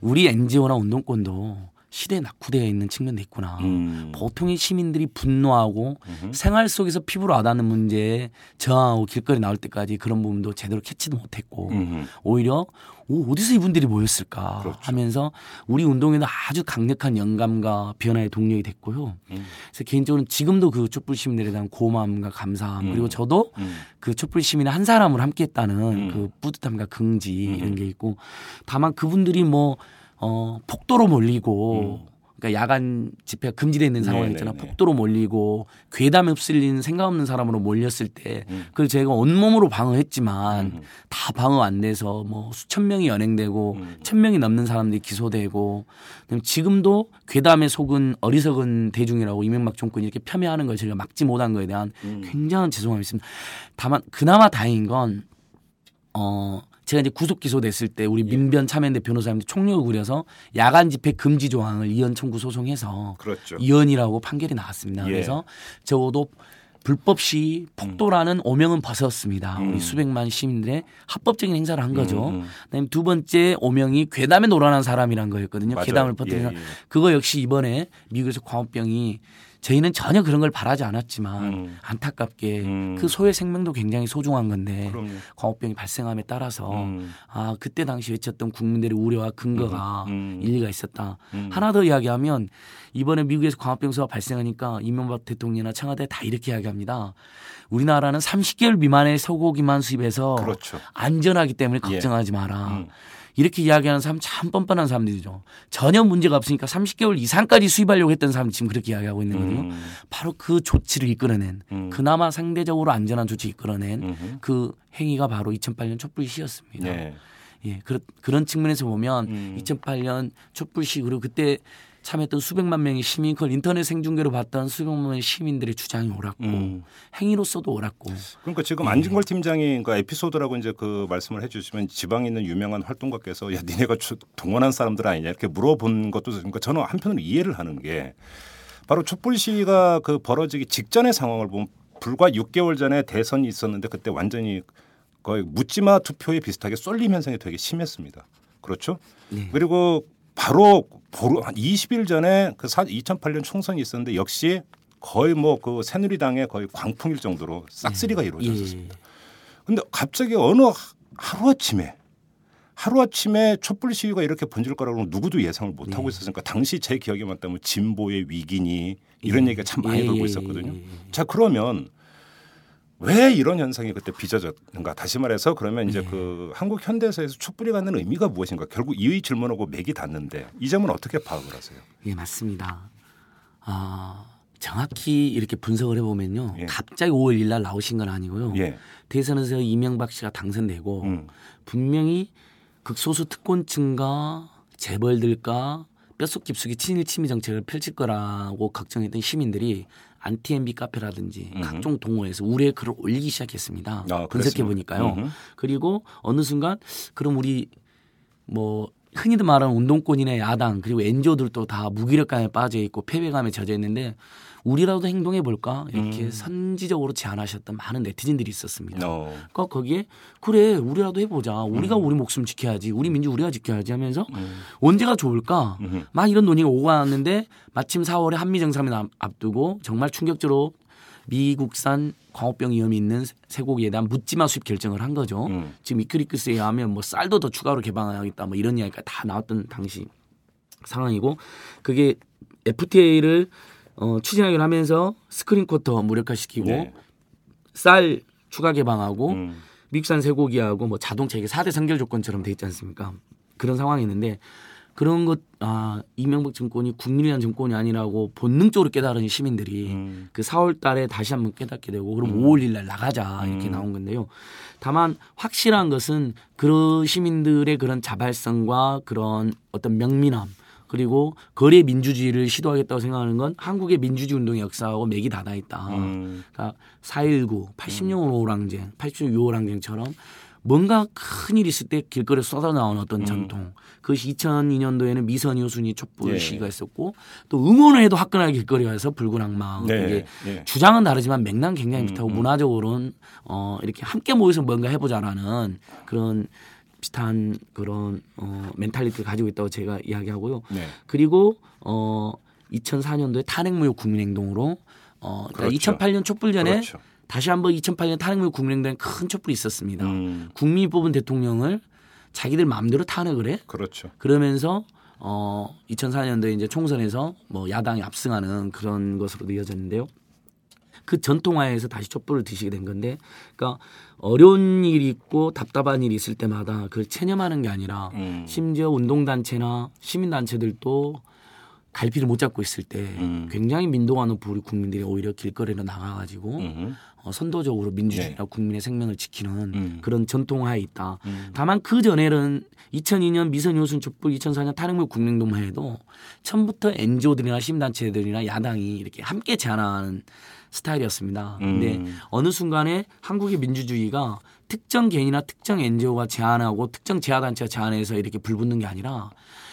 우리 NGO나 운동권도 시대에 낙후되어 있는 측면도 있구나. 음. 보통의 시민들이 분노하고 음흠. 생활 속에서 피부로 와닿는 문제에 저항하고 길거리 나올 때까지 그런 부분도 제대로 캐치도 못했고 음흠. 오히려 오, 어디서 이분들이 모였을까 그렇죠. 하면서 우리 운동에도 아주 강력한 영감과 변화의 동력이 됐고요. 음. 그래서 개인적으로는 지금도 그 촛불 시민들에 대한 고마움과 감사함 음. 그리고 저도 음. 그 촛불 시민의 한 사람으로 함께했다는 음. 그 뿌듯함과 긍지 음. 이런 게 있고 다만 그분들이 뭐 어, 폭도로 몰리고 그러니까 야간 집회가 금지되어 있는 상황이 있잖아. 음. 네네네. 폭도로 몰리고 괴담에 휩쓸린 생각 없는 사람으로 몰렸을 때 음. 그걸 제가 온몸으로 방어했지만 음. 다 방어 안 돼서 뭐 수천 명이 연행되고 음. 천 명이 넘는 사람들이 기소되고 지금도 괴담에 속은 어리석은 대중이라고 이명박 정권이 이렇게 폄훼하는 걸 저희가 막지 못한 거에 대한 음. 굉장한 죄송함이 있습니다. 다만 그나마 다행인 건 어. 제가 이제 구속 기소됐을 때 예. 우리 민변 참여연대 변호사님들 총력을 부려서 야간 집회 금지 조항을 이연 청구 소송해서 그렇죠. 이연이라고 판결이 나왔습니다. 예. 그래서 적어도 불법 시 폭도라는 오명은 벗었습니다. 음. 우리 수백만 시민들의 합법적인 행사를 한 거죠. 음, 음. 그다음에 두 번째 오명이 괴담에 노란한 사람이란 거였거든요. 맞아요. 괴담을 퍼뜨리는 예, 사람. 예. 그거 역시 이번에 미국에서 광우병이 저희는 전혀 그런 걸 바라지 않았지만 음. 안타깝게 음. 그 소의 생명도 굉장히 소중한 건데 그럼요. 광우병이 발생함에 따라서 음. 아 그때 당시 외쳤던 국민들의 우려와 근거가 음, 음. 일리가 있었다. 음. 하나 더 이야기하면 이번에 미국에서 광우병수가 발생하니까 이명박 대통령이나 청와대 다 이렇게 이야기합니다. 우리나라는 30개월 미만의 소고기만 수입해서 그렇죠. 안전하기 때문에 예. 걱정하지 마라. 음. 이렇게 이야기하는 사람 참 뻔뻔한 사람들이죠. 전혀 문제가 없으니까 30개월 이상까지 수입하려고 했던 사람이 지금 그렇게 이야기하고 있는 거거든요. 음. 바로 그 조치를 이끌어낸 음. 그나마 상대적으로 안전한 조치 이끌어낸 음흠. 그 행위가 바로 2008년 촛불 시였습니다. 네. 예, 그런 그런 측면에서 보면 음. 2008년 촛불 시 그리고 그때 참여했던 수백만 명의 시민 그걸 인터넷 생중계로 봤던 수백만 명의 시민들의 주장이 옳았고 음. 행위로서도 옳았고 그러니까 지금 네. 안진걸 팀장이 그 에피소드라고 이제 그 말씀을 해주시면 지방에 있는 유명한 활동가께서 야 니네가 주- 동원한 사람들 아니냐 이렇게 물어본 것도 그러니까 저는 한편으로 이해를 하는 게 바로 촛불 시위가 그 벌어지기 직전의 상황을 보면 불과 6개월 전에 대선이 있었는데 그때 완전히 거의 묻지마 투표에 비슷하게 쏠림 현상이 되게 심했습니다. 그렇죠? 네. 그리고 바로 보루 한 20일 전에 그 2008년 총선이 있었는데 역시 거의 뭐 그 새누리당의 거의 광풍일 정도로 싹쓸이가 이루어졌습니다. 예. 근데 갑자기 어느 하루 아침에 하루 아침에 촛불 시위가 이렇게 번질 거라고 누구도 예상을 못 하고 있었으니까 당시 제 기억에 맞다면 진보의 위기니 이런 예. 얘기가 참 많이 예, 돌고 예, 있었거든요. 예, 예. 자 그러면 왜 이런 현상이 그때 빚어졌는가? 다시 말해서 그러면 이제 네. 그 한국 현대사에서 촛불이 갖는 의미가 무엇인가? 결국 이의 질문하고 맥이 닿는데 이 점은 어떻게 파악을 하세요? 예, 맞습니다. 아, 정확히 이렇게 분석을 해보면요. 예. 갑자기 5월 1일 날 나오신 건 아니고요. 예. 대선에서 이명박 씨가 당선되고 음. 분명히 극소수 특권층과 재벌들과 뼛속 깊숙이 친일 친미 정책을 펼칠 거라고 걱정했던 시민들이 안티 MB 카페라든지 음흠. 각종 동호회에서 우려의 글을 올리기 시작했습니다. 아, 분석해? 보니까요. 음흠. 그리고 어느 순간 그럼 우리 뭐 흔히들 말하는 운동권이나 야당 그리고 NGO들도 다 무기력감에 빠져 있고 패배감에 젖어 있는데 우리라도 행동해 볼까 이렇게 음. 선지적으로 제안하셨던 많은 네티즌들이 있었습니다. 어. 그러니까 거기에 그래 우리라도 해보자 우리가 우리 목숨 지켜야지 우리 민주 우리가 지켜야지 하면서 음. 언제가 좋을까. 막 이런 논의가 오고 왔는데 마침 4월에 한미 정상회담 앞- 앞두고 정말 충격적으로 미국산 광우병 위험이 있는 쇠고기에 대한 묻지마 수입 결정을 한 거죠. 음. 지금 이크리크스에 의하면 뭐 쌀도 더 추가로 개방하겠다 뭐 이런 이야기가 다 나왔던 당시 상황이고 그게 FTA를 어, 추진하기로 하면서 스크린 쿼터 무력화시키고 네. 쌀 추가 개방하고 음. 미국산 쇠고기하고 뭐 자동차 이게 4대 선결 조건처럼 돼 있지 않습니까? 그런 상황이 있는데 그런 것, 아, 이명박 정권이 국민이란 정권이 아니라고 본능적으로 깨달은 시민들이 음. 그 4월 달에 다시 한번 깨닫게 되고 그럼 5월 1일 날 나가자 이렇게 음. 나온 건데요. 다만 확실한 것은 그런 시민들의 그런 자발성과 그런 어떤 명민함 그리고 거래 민주주의를 시도하겠다고 생각하는 건 한국의 민주주의 운동의 역사하고 맥이 닿아 있다. 음. 그러니까 4.19, 80년 오랑쟁, 80년 6월항쟁처럼 뭔가 큰일 있을 때 길거리에 쏟아 나오는 어떤 전통. 그것이 2002년도에는 미선 여순이 촛불 예. 시위가 있었고 또 응원을 해도 화끈하게 길거리에 가서 붉은 악마. 네. 이게 네. 주장은 다르지만 맥락 굉장히 음, 비슷하고 음. 문화적으로는 어 이렇게 함께 모여서 뭔가 해보자라는 그런 비슷한 그런 어 mentality를 가지고 있다고 제가 이야기하고요. 네. 그리고 어 2004년도에 탄핵무효 국민행동으로 어 그러니까 그렇죠. 2008년 촛불 전에 그렇죠. 다시 한번 2008년 탄핵무효 국민행동에 큰 촛불이 있었습니다. 음. 국민이 뽑은 대통령을 자기들 마음대로 탄핵을 해. 그렇죠. 그러면서 어 2004년도에 이제 총선에서 뭐 야당이 압승하는 그런 것으로 이어졌는데요. 그 전통화에서 다시 촛불을 드시게 된 건데, 그러니까 어려운 일이 있고 답답한 일이 있을 때마다 그걸 체념하는 게 아니라 음. 심지어 운동단체나 시민단체들도 갈피를 못 잡고 있을 때 음. 굉장히 민도가 높은 우리 국민들이 오히려 길거리로 나가가지고 음. 어, 선도적으로 민주주의나 국민의 생명을 지키는 음. 그런 전통화에 있다. 음. 다만 그 전에는 2002년 미선효순 촛불, 2004년 탄핵무 국민동만 해도 처음부터 NGO들이나 시민단체들이나 야당이 이렇게 함께 제안하는 스타일이었습니다. 근데 음. 어느 순간에 한국의 민주주의가 특정 개인이나 특정 NGO가 제안하고 특정 제야단체가 제안해서 이렇게 불붙는 게 아니라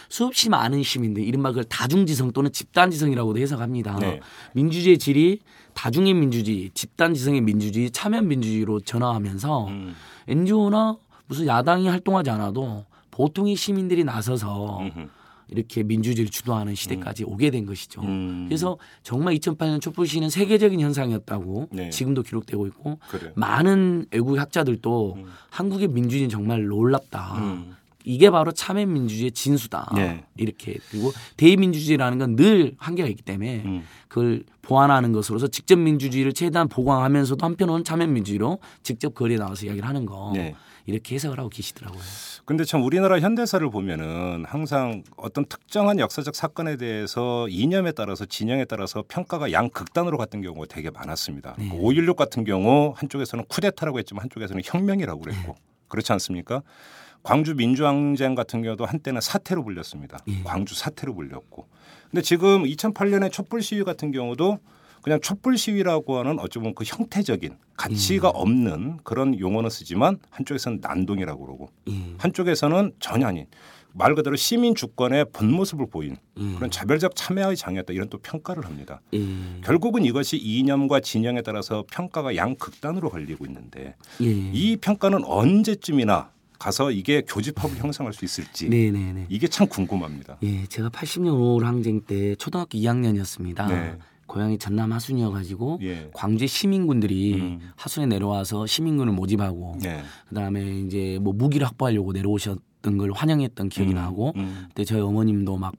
수없이 많은 시민들, 이른바 그걸 다중지성 또는 집단지성이라고도 해석합니다. 네. 민주주의의 질이 다중의 민주주의, 집단지성의 민주주의, 참여 민주주의로 전환하면서 음. NGO나 무슨 야당이 활동하지 않아도 보통의 시민들이 나서서 음흠. 이렇게 민주주의를 주도하는 시대까지 오게 된 것이죠. 음. 그래서 정말 2008년 촛불 시는 세계적인 현상이었다고 네. 지금도 기록되고 있고 그래요. 많은 외국 학자들도 음. 한국의 민주주의는 정말 놀랍다. 음. 이게 바로 참여 민주주의의 진수다. 네. 이렇게 그리고 대의민주주의라는 건 늘 한계가 있기 때문에 음. 그걸 보완하는 것으로서 직접 민주주의를 최대한 보강하면서도 한편으로는 참여 민주주의로 직접 거리에 나와서 이야기를 하는 거 네. 이렇게 해석을 하고 계시더라고요. 근데 참 우리나라 현대사를 보면은 항상 어떤 특정한 역사적 사건에 대해서 이념에 따라서 진영에 따라서 평가가 양극단으로 갔던 경우가 되게 많았습니다. 네. 5.16 같은 경우 한쪽에서는 쿠데타라고 했지만 한쪽에서는 혁명이라고 그랬고 그렇지 않습니까? 광주 민주항쟁 같은 경우도 한때는 사태로 불렸습니다. 예. 광주 사태로 불렸고. 근데 지금 2008년에 촛불 시위 같은 경우도 그냥 촛불 시위라고 하는 어쩌면 그 형태적인 가치가 없는 그런 용어는 쓰지만 한쪽에서는 난동이라고 그러고 예. 한쪽에서는 전혀 아닌 말 그대로 시민 주권의 본 모습을 보인 예. 그런 자별적 참여의 장이었다 이런 또 평가를 합니다. 예. 결국은 이것이 이념과 진영에 따라서 평가가 양극단으로 걸리고 있는데 예. 이 평가는 언제쯤이나 가서 이게 교집합을 형성할 수 있을지 네네네. 이게 참 궁금합니다. 예, 제가 80년 5월 항쟁 때 초등학교 2학년이었습니다. 네. 고향이 전남 하순이어가지고 예. 광주의 시민군들이 음. 하순에 내려와서 시민군을 모집하고 네. 그다음에 이제 뭐 무기를 확보하려고 내려오셨던 걸 환영했던 기억이 음, 나고 음. 그때 저희 어머님도 막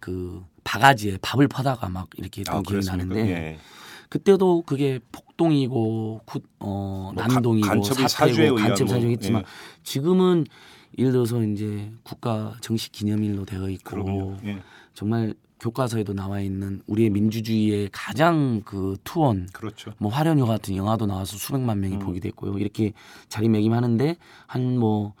그 바가지에 밥을 퍼다가 막 이렇게 했던 아, 기억이 그렇습니까? 나는데 예. 그때도 그게 폭동이고 구, 어, 뭐 난동이고 간- 간첩의 사주에 사태고 간첩 뭐, 사주했지만 예. 지금은 예를 들어서 이제 국가 정식 기념일로 되어 있고. 예. 정말 교과서에도 나와 있는 우리의 민주주의의 가장 그 투원 그렇죠. 뭐 화련효 같은 영화도 나와서 수백만 명이 음. 보게 됐고요. 이렇게 자리매김하는데 한 뭐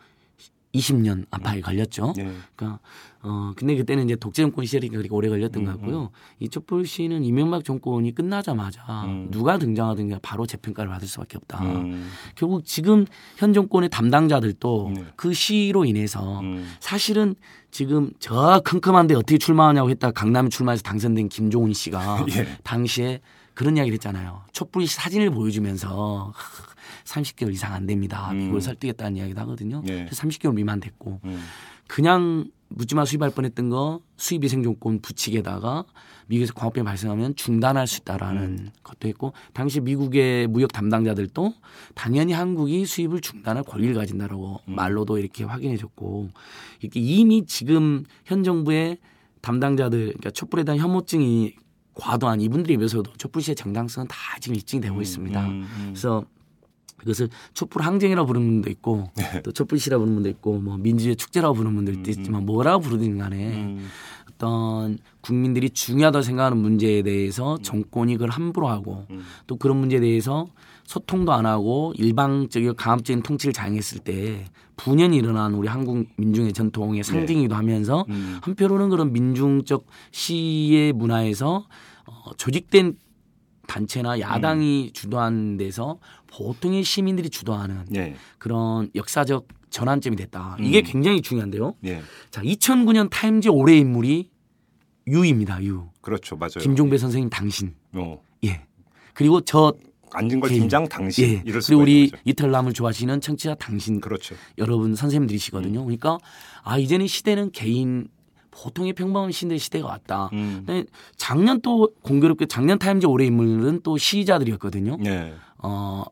20년 안팎에 걸렸죠. 예. 그러니까 어 근데 그때는 이제 독재 정권 시절이니까 그렇게 오래 걸렸던 것 음, 같고요. 이 촛불 시는 이명박 정권이 끝나자마자 음. 누가 등장하든 가 바로 재평가를 받을 수밖에 없다. 음. 결국 지금 현 정권의 담당자들도 네. 그 시로 인해서 음. 사실은 지금 저 컴컴한데 어떻게 출마하냐고 했다 강남에 출마해서 당선된 김종훈 씨가 예. 당시에 그런 이야기를 했잖아요. 촛불 사진을 보여주면서 30개월 이상 안 됩니다. 음. 미국을 설득했다는 이야기도 하거든요. 예. 그래서 30개월 미만 됐고 음. 그냥 묻지마 수입할 뻔했던 거 수입이 생존권 부칙에다가 미국에서 광우병 발생하면 중단할 수 있다라는 음. 것도 했고 당시 미국의 무역 담당자들도 당연히 한국이 수입을 중단할 권리를 가진다라고 음. 말로도 이렇게 확인해줬고 이렇게 이미 지금 현 정부의 담당자들 그러니까 촛불에 대한 혐오증이 과도한 이분들에 비해서도 촛불 시의 정당성은 다 지금 입증되고 음, 있습니다. 음, 음. 그래서 이것을 촛불 항쟁이라고 부르는 분도 있고 네. 또 촛불 시라고 부르는 분도 있고 뭐 민주주의 축제라고 부르는 분들도 있지만 뭐라고 부르든 간에 음, 어떤 국민들이 중요하다고 생각하는 문제에 대해서 정권이 그걸 함부로 하고 음. 또 그런 문제에 대해서 소통도 안 하고 일방적이고 강압적인 통치를 자행했을 때 분연히 일어난 우리 한국 민중의 전통의 상징이기도 하면서 음. 한편으로는 그런 민중적 시의 문화에서 어, 조직된 단체나 야당이 주도하는 데서 보통의 시민들이 주도하는 예, 그런 역사적 전환점이 됐다. 이게 음. 굉장히 중요한데요. 예, 자, 2009년 타임즈 올해 인물이 유입니다. 유. 그렇죠, 맞아요. 김종배 선생님 당신. 어, 예. 그리고 저 안진걸 예. 팀장 당신 예. 이럴 그리고 우리. 이탈남을 좋아하시는 청취자 당신 그렇죠. 여러분 음. 선생님들이시거든요. 그러니까 아 이제는 시대는 개인 보통의 평범한 시대의 시대가 왔다. 음. 근데 작년 또 공교롭게 작년 타임즈 올해 인물은 또 시위자들이었거든요. 예, 어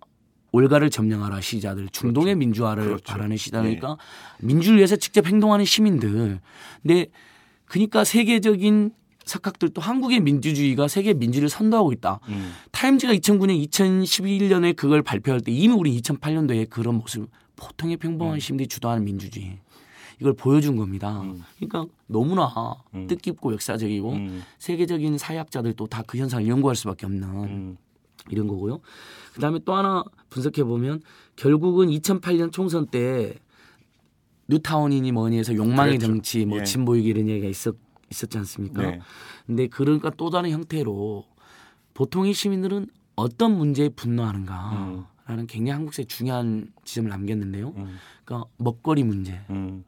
올가를 점령하라 시위자들, 중동의 민주화를 그렇죠. 바라는 시위자니까 민주를 위해서 직접 행동하는 시민들. 근데 그러니까 세계적인 석학들도 한국의 민주주의가 세계 민주를 선도하고 있다. 음. 타임즈가 2009년, 2011년에 그걸 발표할 때 이미 우리 2008년도에 그런 모습, 보통의 평범한 음. 시민들이 주도하는 민주주의. 이걸 보여준 겁니다. 음. 그러니까 너무나 음. 뜻깊고 역사적이고 음. 세계적인 사회학자들도 다 그 현상을 연구할 수밖에 없는 음. 이런 거고요. 그다음에 또 하나 분석해 보면 결국은 2008년 총선 때 뉴타운이니 뭐니 해서 욕망의 그랬죠. 정치, 뭐 예. 진보이기 이런 얘기가 있었 있었지 않습니까? 네. 근데 그러니까 또 다른 형태로 보통의 시민들은 어떤 문제에 분노하는가 라는 굉장히 한국사에 중요한 지점을 남겼는데요. 음. 그러니까 먹거리 문제. 음.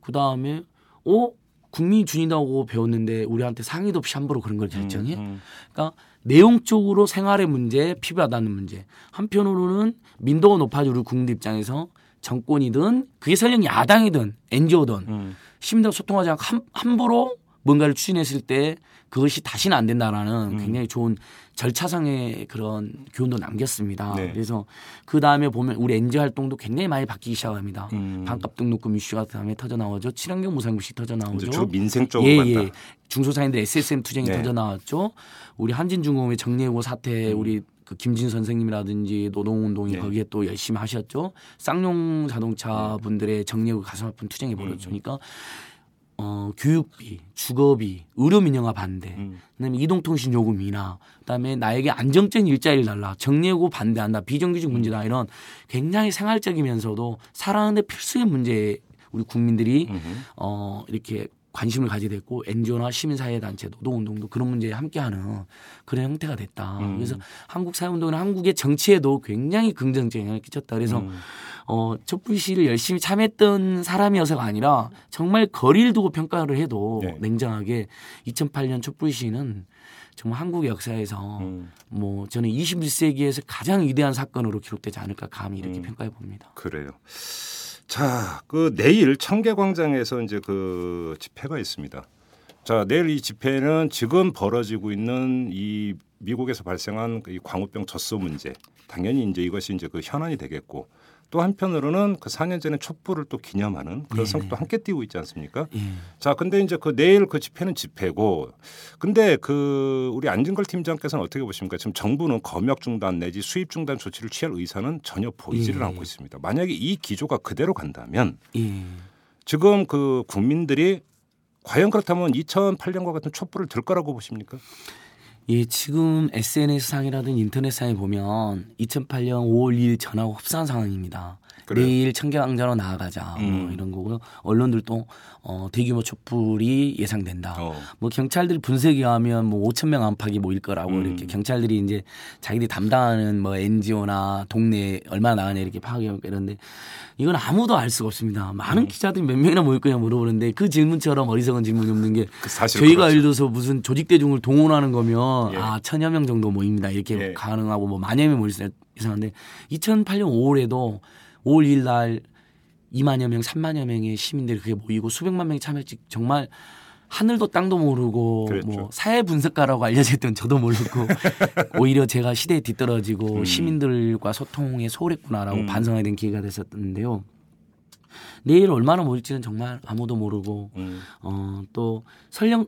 그 다음에 어 국민이 준이다고 배웠는데 우리한테 상의도 없이 함부로 그런 걸 결정해? 음. 그러니까 내용적으로 생활의 문제, 피부와 닿는 문제. 한편으로는 민도가 높아지는 국민들 입장에서 정권이든 그게 설령 야당이든 NGO든 음. 시민들과 소통하지 않고 함, 함부로 뭔가를 추진했을 때 그것이 다시는 안 된다라는 음. 굉장히 좋은 절차상의 그런 교훈도 남겼습니다. 네. 그래서 그 다음에 보면 우리 NGO 활동도 굉장히 많이 바뀌기 시작합니다. 음. 반값 등록금 이슈가 다음에 터져 나오죠. 친환경 무상급식 터져 나오죠. 이제 주로 민생 쪽으로 예, 간다. 예. 중소상인들 SSM 투쟁이 네. 터져 나왔죠. 우리 한진중공업의 정예고 사태 우리 그 김진 선생님이라든지 노동운동이 네. 거기에 또 열심히 하셨죠. 쌍용 자동차 분들의 정예고 가슴 아픈 투쟁이 벌어졌죠. 그러니까 어, 교육비, 주거비, 의료 민영화 반대, 음. 그다음에 이동통신 요금 인하, 그다음에 나에게 안정적인 일자리를 달라, 정예고 반대한다, 비정규직 문제다 이런 굉장히 생활적이면서도 살아가는데 필수의 문제에 우리 국민들이 음흠. 어 이렇게 관심을 가지게 됐고 NGO나 시민사회단체, 노동운동도 그런 문제에 함께하는 그런 형태가 됐다. 음. 그래서 한국 사회운동은 한국의 정치에도 굉장히 긍정적인 영향을 끼쳤다. 그래서 음. 어 촛불 시위를 열심히 참여했던 사람이어서가 아니라 정말 거리를 두고 평가를 해도 네. 냉정하게 2008년 촛불 시위는 정말 한국의 역사에서 음. 뭐 저는 21세기에서 가장 위대한 사건으로 기록되지 않을까 감히 이렇게 음. 평가해 봅니다. 그래요. 자, 그 내일 청계광장에서 이제 그 집회가 있습니다. 자, 내일 이 집회는 지금 벌어지고 있는 이 미국에서 발생한 그이 광우병 젖소 문제, 당연히 이제 이것이 이제 그 현안이 되겠고 또 한편으로는 그 4년 전에 촛불을 또 기념하는 그런 네. 성격도 함께 띄고 있지 않습니까? 예. 자, 근데 이제 그 내일 그 집회는 집회고, 근데 그 우리 안진걸 팀장께서는 어떻게 보십니까? 지금 정부는 검역 중단 내지 수입 중단 조치를 취할 의사는 전혀 보이지를 예. 않고 있습니다. 만약에 이 기조가 그대로 간다면 예. 지금 그 국민들이 과연 그렇다면 2008년과 같은 촛불을 들 거라고 보십니까? 예, 지금 SNS상이라든 인터넷상에 보면 2008년 5월 2일 전하고 흡사한 상황입니다. 그래요? 내일 청계광장으로 나아가자 뭐 음. 이런 거고요. 언론들도 어, 대규모 촛불이 예상된다. 어. 뭐 경찰들 분석에 하면 뭐 5천 명 안팎이 모일 거라고 음. 이렇게 경찰들이 이제 자기들이 담당하는 뭐 NGO나 동네 얼마나 나가냐 이렇게 파악해 이런데 이건 아무도 알 수가 없습니다. 많은 음. 기자들이 몇 명이나 모일 거냐 물어보는데 그 질문처럼 어리석은 질문이 없는 게 그 저희가 그렇죠. 예를 들어서 무슨 조직 대중을 동원하는 거면 예. 아 천여 명 정도 모입니다 이렇게 예. 가능하고 뭐 만여 명 모일 수 이상한데 2008년 5월에도 5월 2일 날 2만여 명, 3만여 명의 시민들이 그게 모이고 수백만 명이 참여했지 정말 하늘도 땅도 모르고 그랬죠. 뭐 사회 분석가라고 알려졌던 저도 모르고 오히려 제가 시대에 뒤떨어지고 음. 시민들과 소통에 소홀했구나라고 음. 반성하게 된 기회가 됐었는데요. 내일 얼마나 모일지는 정말 아무도 모르고 음. 어, 또 설령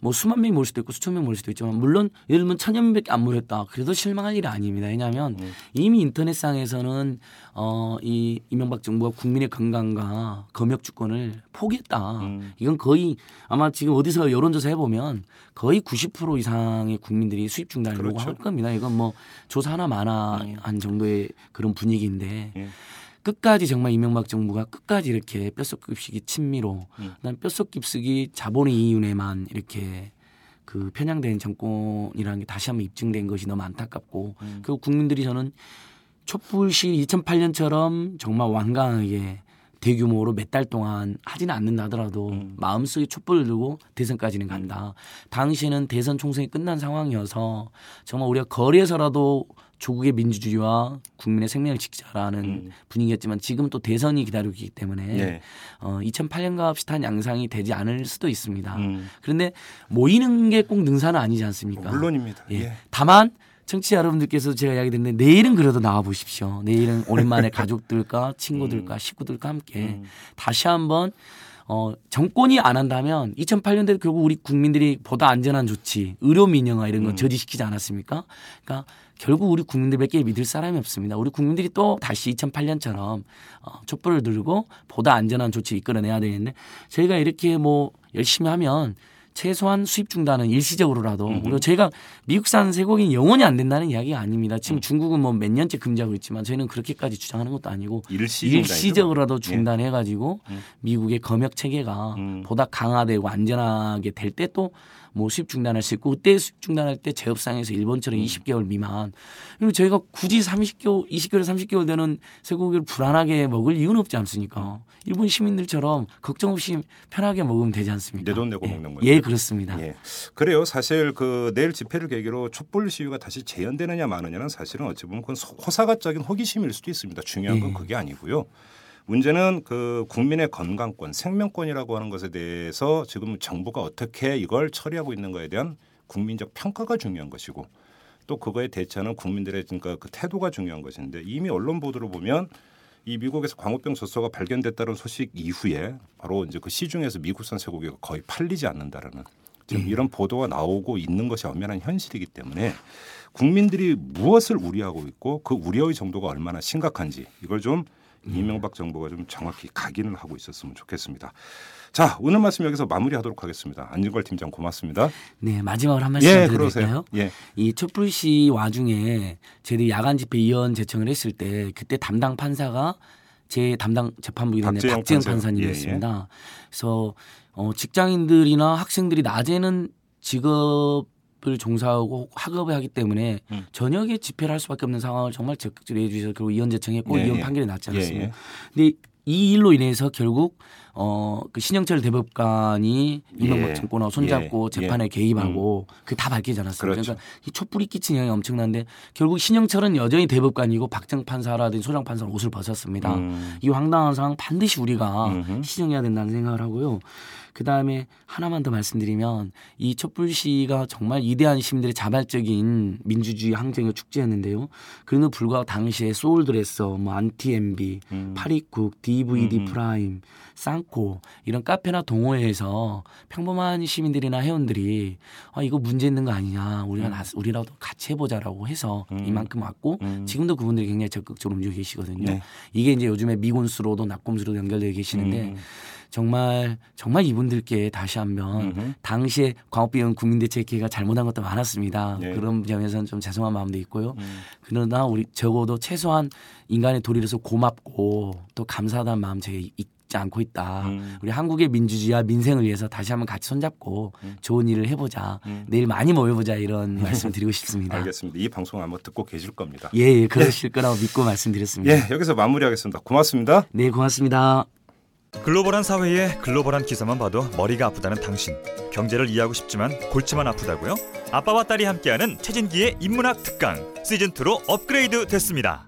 뭐 수만 명이 모일 수도 있고 수천 명 모일 수도 있지만 물론 예를 들면 천여 명밖에 안 모였다. 그래도 실망할 일이 아닙니다. 왜냐하면 음. 이미 인터넷상에서는 어, 이 이명박 정부가 국민의 건강과 검역 주권을 포기했다. 음. 이건 거의 아마 지금 어디서 여론조사 해보면 거의 90% 이상의 국민들이 수입 중단을 그렇죠. 요구할 겁니다. 이건 뭐 조사 하나 마나 한 정도의 그런 분위기인데 예. 끝까지 정말 이명박 정부가 끝까지 이렇게 뼛속 깊숙이 친미로 음. 그다음 뼛속 깊숙이 자본의 이윤에만 이렇게 그 편향된 정권이라는 게 다시 한번 입증된 것이 너무 안타깝고 음. 그리고 국민들이 저는 촛불시 2008년처럼 정말 완강하게 대규모로 몇 달 동안 하지는 않는다 하더라도 음. 마음속에 촛불을 들고 대선까지는 간다. 당시에는 대선 총선이 끝난 상황이어서 정말 우리가 거리에서라도 조국의 민주주의와 국민의 생명을 지키자라는 음. 분위기였지만 지금 또 대선이 기다리고 있기 때문에 네. 어, 2008년과 비슷한 양상이 되지 않을 수도 있습니다. 음. 그런데 모이는 게 꼭 능사는 아니지 않습니까? 물론입니다. 예. 예. 다만 청취자 여러분들께서 제가 이야기 듣는데 내일은 그래도 나와 보십시오. 내일은 오랜만에 가족들과 친구들과 식구들과 함께 음. 다시 한번 어, 정권이 안 한다면 2008년대 결국 우리 국민들이 보다 안전한 조치, 의료 민영화 이런 거 음. 저지시키지 않았습니까? 그러니까 결국 우리 국민들밖에 믿을 사람이 없습니다. 우리 국민들이 또 다시 2008년처럼 어, 촛불을 들고 보다 안전한 조치를 이끌어내야 되는데 저희가 이렇게 뭐 열심히 하면 최소한 수입 중단은 일시적으로라도 음흠. 그리고 저희가 미국산 쇠고기는 영원히 안 된다는 이야기가 아닙니다. 음. 지금 중국은 뭐 몇 년째 금지하고 있지만 저희는 그렇게까지 주장하는 것도 아니고 일시 일시적으로라도 중단해 가지고 음. 미국의 검역 체계가 음. 보다 강화되고 안전하게 될 때 또 뭐 수입 중단할 수 있고 그때 수입 중단할 때 제업상에서 음. 일본처럼 20개월 미만 그리고 저희가 굳이 30개월, 20개월, 30개월 되는 쇠고기를 불안하게 먹을 이유는 없지 않습니까? 일본 시민들처럼 걱정 없이 편하게 먹으면 되지 않습니까? 내 돈 내고 예. 먹는 거죠. 예, 그렇습니다. 예. 그래요. 사실 그 내일 집회를 계기로 촛불 시위가 다시 재현되느냐 마느냐는 사실은 어찌 보면 그건 소- 호사가적인 호기심일 수도 있습니다. 중요한 건 예. 그게 아니고요. 문제는 그 국민의 건강권, 생명권이라고 하는 것에 대해서 지금 정부가 어떻게 이걸 처리하고 있는 거에 대한 국민적 평가가 중요한 것이고 또 그거에 대처하는 국민들의 그러니까 그 태도가 중요한 것인데 이미 언론 보도를 보면 이 미국에서 광우병 젖소가 발견됐다는 소식 이후에 바로 이제 그 시중에서 미국산 쇠고기가 거의 팔리지 않는다라는 지금 이런 보도가 나오고 있는 것이 엄연한 현실이기 때문에 국민들이 무엇을 우려하고 있고 그 우려의 정도가 얼마나 심각한지 이걸 좀 이명박 정부가 좀 정확히 각인을 하고 있었으면 좋겠습니다. 자 오늘 말씀 여기서 마무리하도록 하겠습니다. 안진걸 팀장 고맙습니다. 네, 마지막으로 한 말씀 예. 될까요? 예, 이 촛불 시 와중에 저희들이 야간 집회 이원 제청을 했을 때 그때 담당 판사가 제 담당 재판부에 있는 박재영 박재영 판사요. 판사님이었습니다. 그래서 어, 직장인들이나 학생들이 낮에는 직업을 종사하고 학업을 하기 때문에 음. 저녁에 집회를 할 수밖에 없는 상황을 정말 적극적으로 해주셔서 그리고 이원 제청했고 예, 이원 예. 판결이 났지 예, 않았습니까? 예. 근데 이 일로 인해서 결국 어, 그 신영철 대법관이 이명박 예. 정권하고 손잡고 예. 재판에 예. 개입하고 그게 다 밝히지 않았습니까? 그렇죠. 그러니까 이 촛불이 끼친 영향이 엄청난데 결국 신영철은 여전히 대법관이고 박정 판사라든지 소장 판사는 옷을 벗었습니다. 음. 이 황당한 상황 반드시 우리가 음흠. 시정해야 된다는 생각을 하고요. 그 다음에 하나만 더 말씀드리면 이 촛불시가 정말 위대한 시민들의 자발적인 민주주의 항쟁의 축제였는데요. 그럼에도 불구하고 당시에 소울드레서, 뭐 안티MB, 음. 82쿡, DVD 음. 프라임, 쌍코 이런 카페나 동호회에서 평범한 시민들이나 회원들이 아 이거 문제 있는 거 아니냐 우리가 나, 우리라도 같이 해보자라고 해서 음. 이만큼 왔고 음. 지금도 그분들이 굉장히 적극적으로 움직여 계시거든요. 네. 이게 이제 요즘에 미권스로도 나꼼수로도 연결되어 계시는데 음. 정말 정말 이분들께 다시 한번 음흠. 당시에 광우병 국민대책회의가 잘못한 것도 많았습니다. 네. 그런 점에서는 좀 죄송한 마음도 있고요. 음. 그러나 우리 적어도 최소한 인간의 도리로서 고맙고 또 감사하다는 마음 제가 잊지 않고 있다. 음. 우리 한국의 민주주의와 민생을 위해서 다시 한번 같이 손잡고 좋은 일을 해보자. 음. 내일 많이 모여보자 이런 말씀 드리고 싶습니다. 알겠습니다. 이 방송 아마 듣고 계실 겁니다. 예, 예, 그러실 거라고 믿고 말씀드렸습니다. 예, 여기서 마무리하겠습니다. 고맙습니다. 네, 고맙습니다. 글로벌한 사회에 글로벌한 기사만 봐도 머리가 아프다는 당신 경제를 이해하고 싶지만 골치만 아프다고요? 아빠와 딸이 함께하는 최진기의 인문학 특강 시즌 2로 업그레이드 됐습니다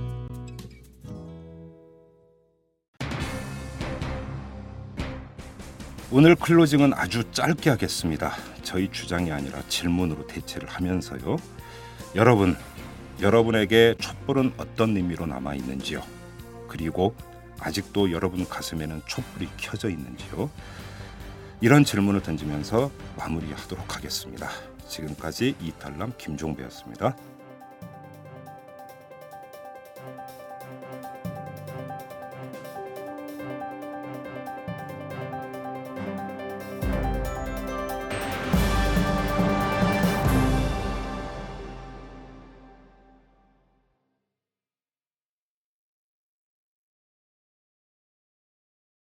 오늘 클로징은 아주 짧게 하겠습니다. 저희 주장이 아니라 질문으로 대체를 하면서요. 여러분, 여러분에게 촛불은 어떤 의미로 남아 있는지요? 그리고 아직도 여러분 가슴에는 촛불이 켜져 있는지요? 이런 질문을 던지면서 마무리하도록 하겠습니다. 지금까지 이탈남 김종배였습니다.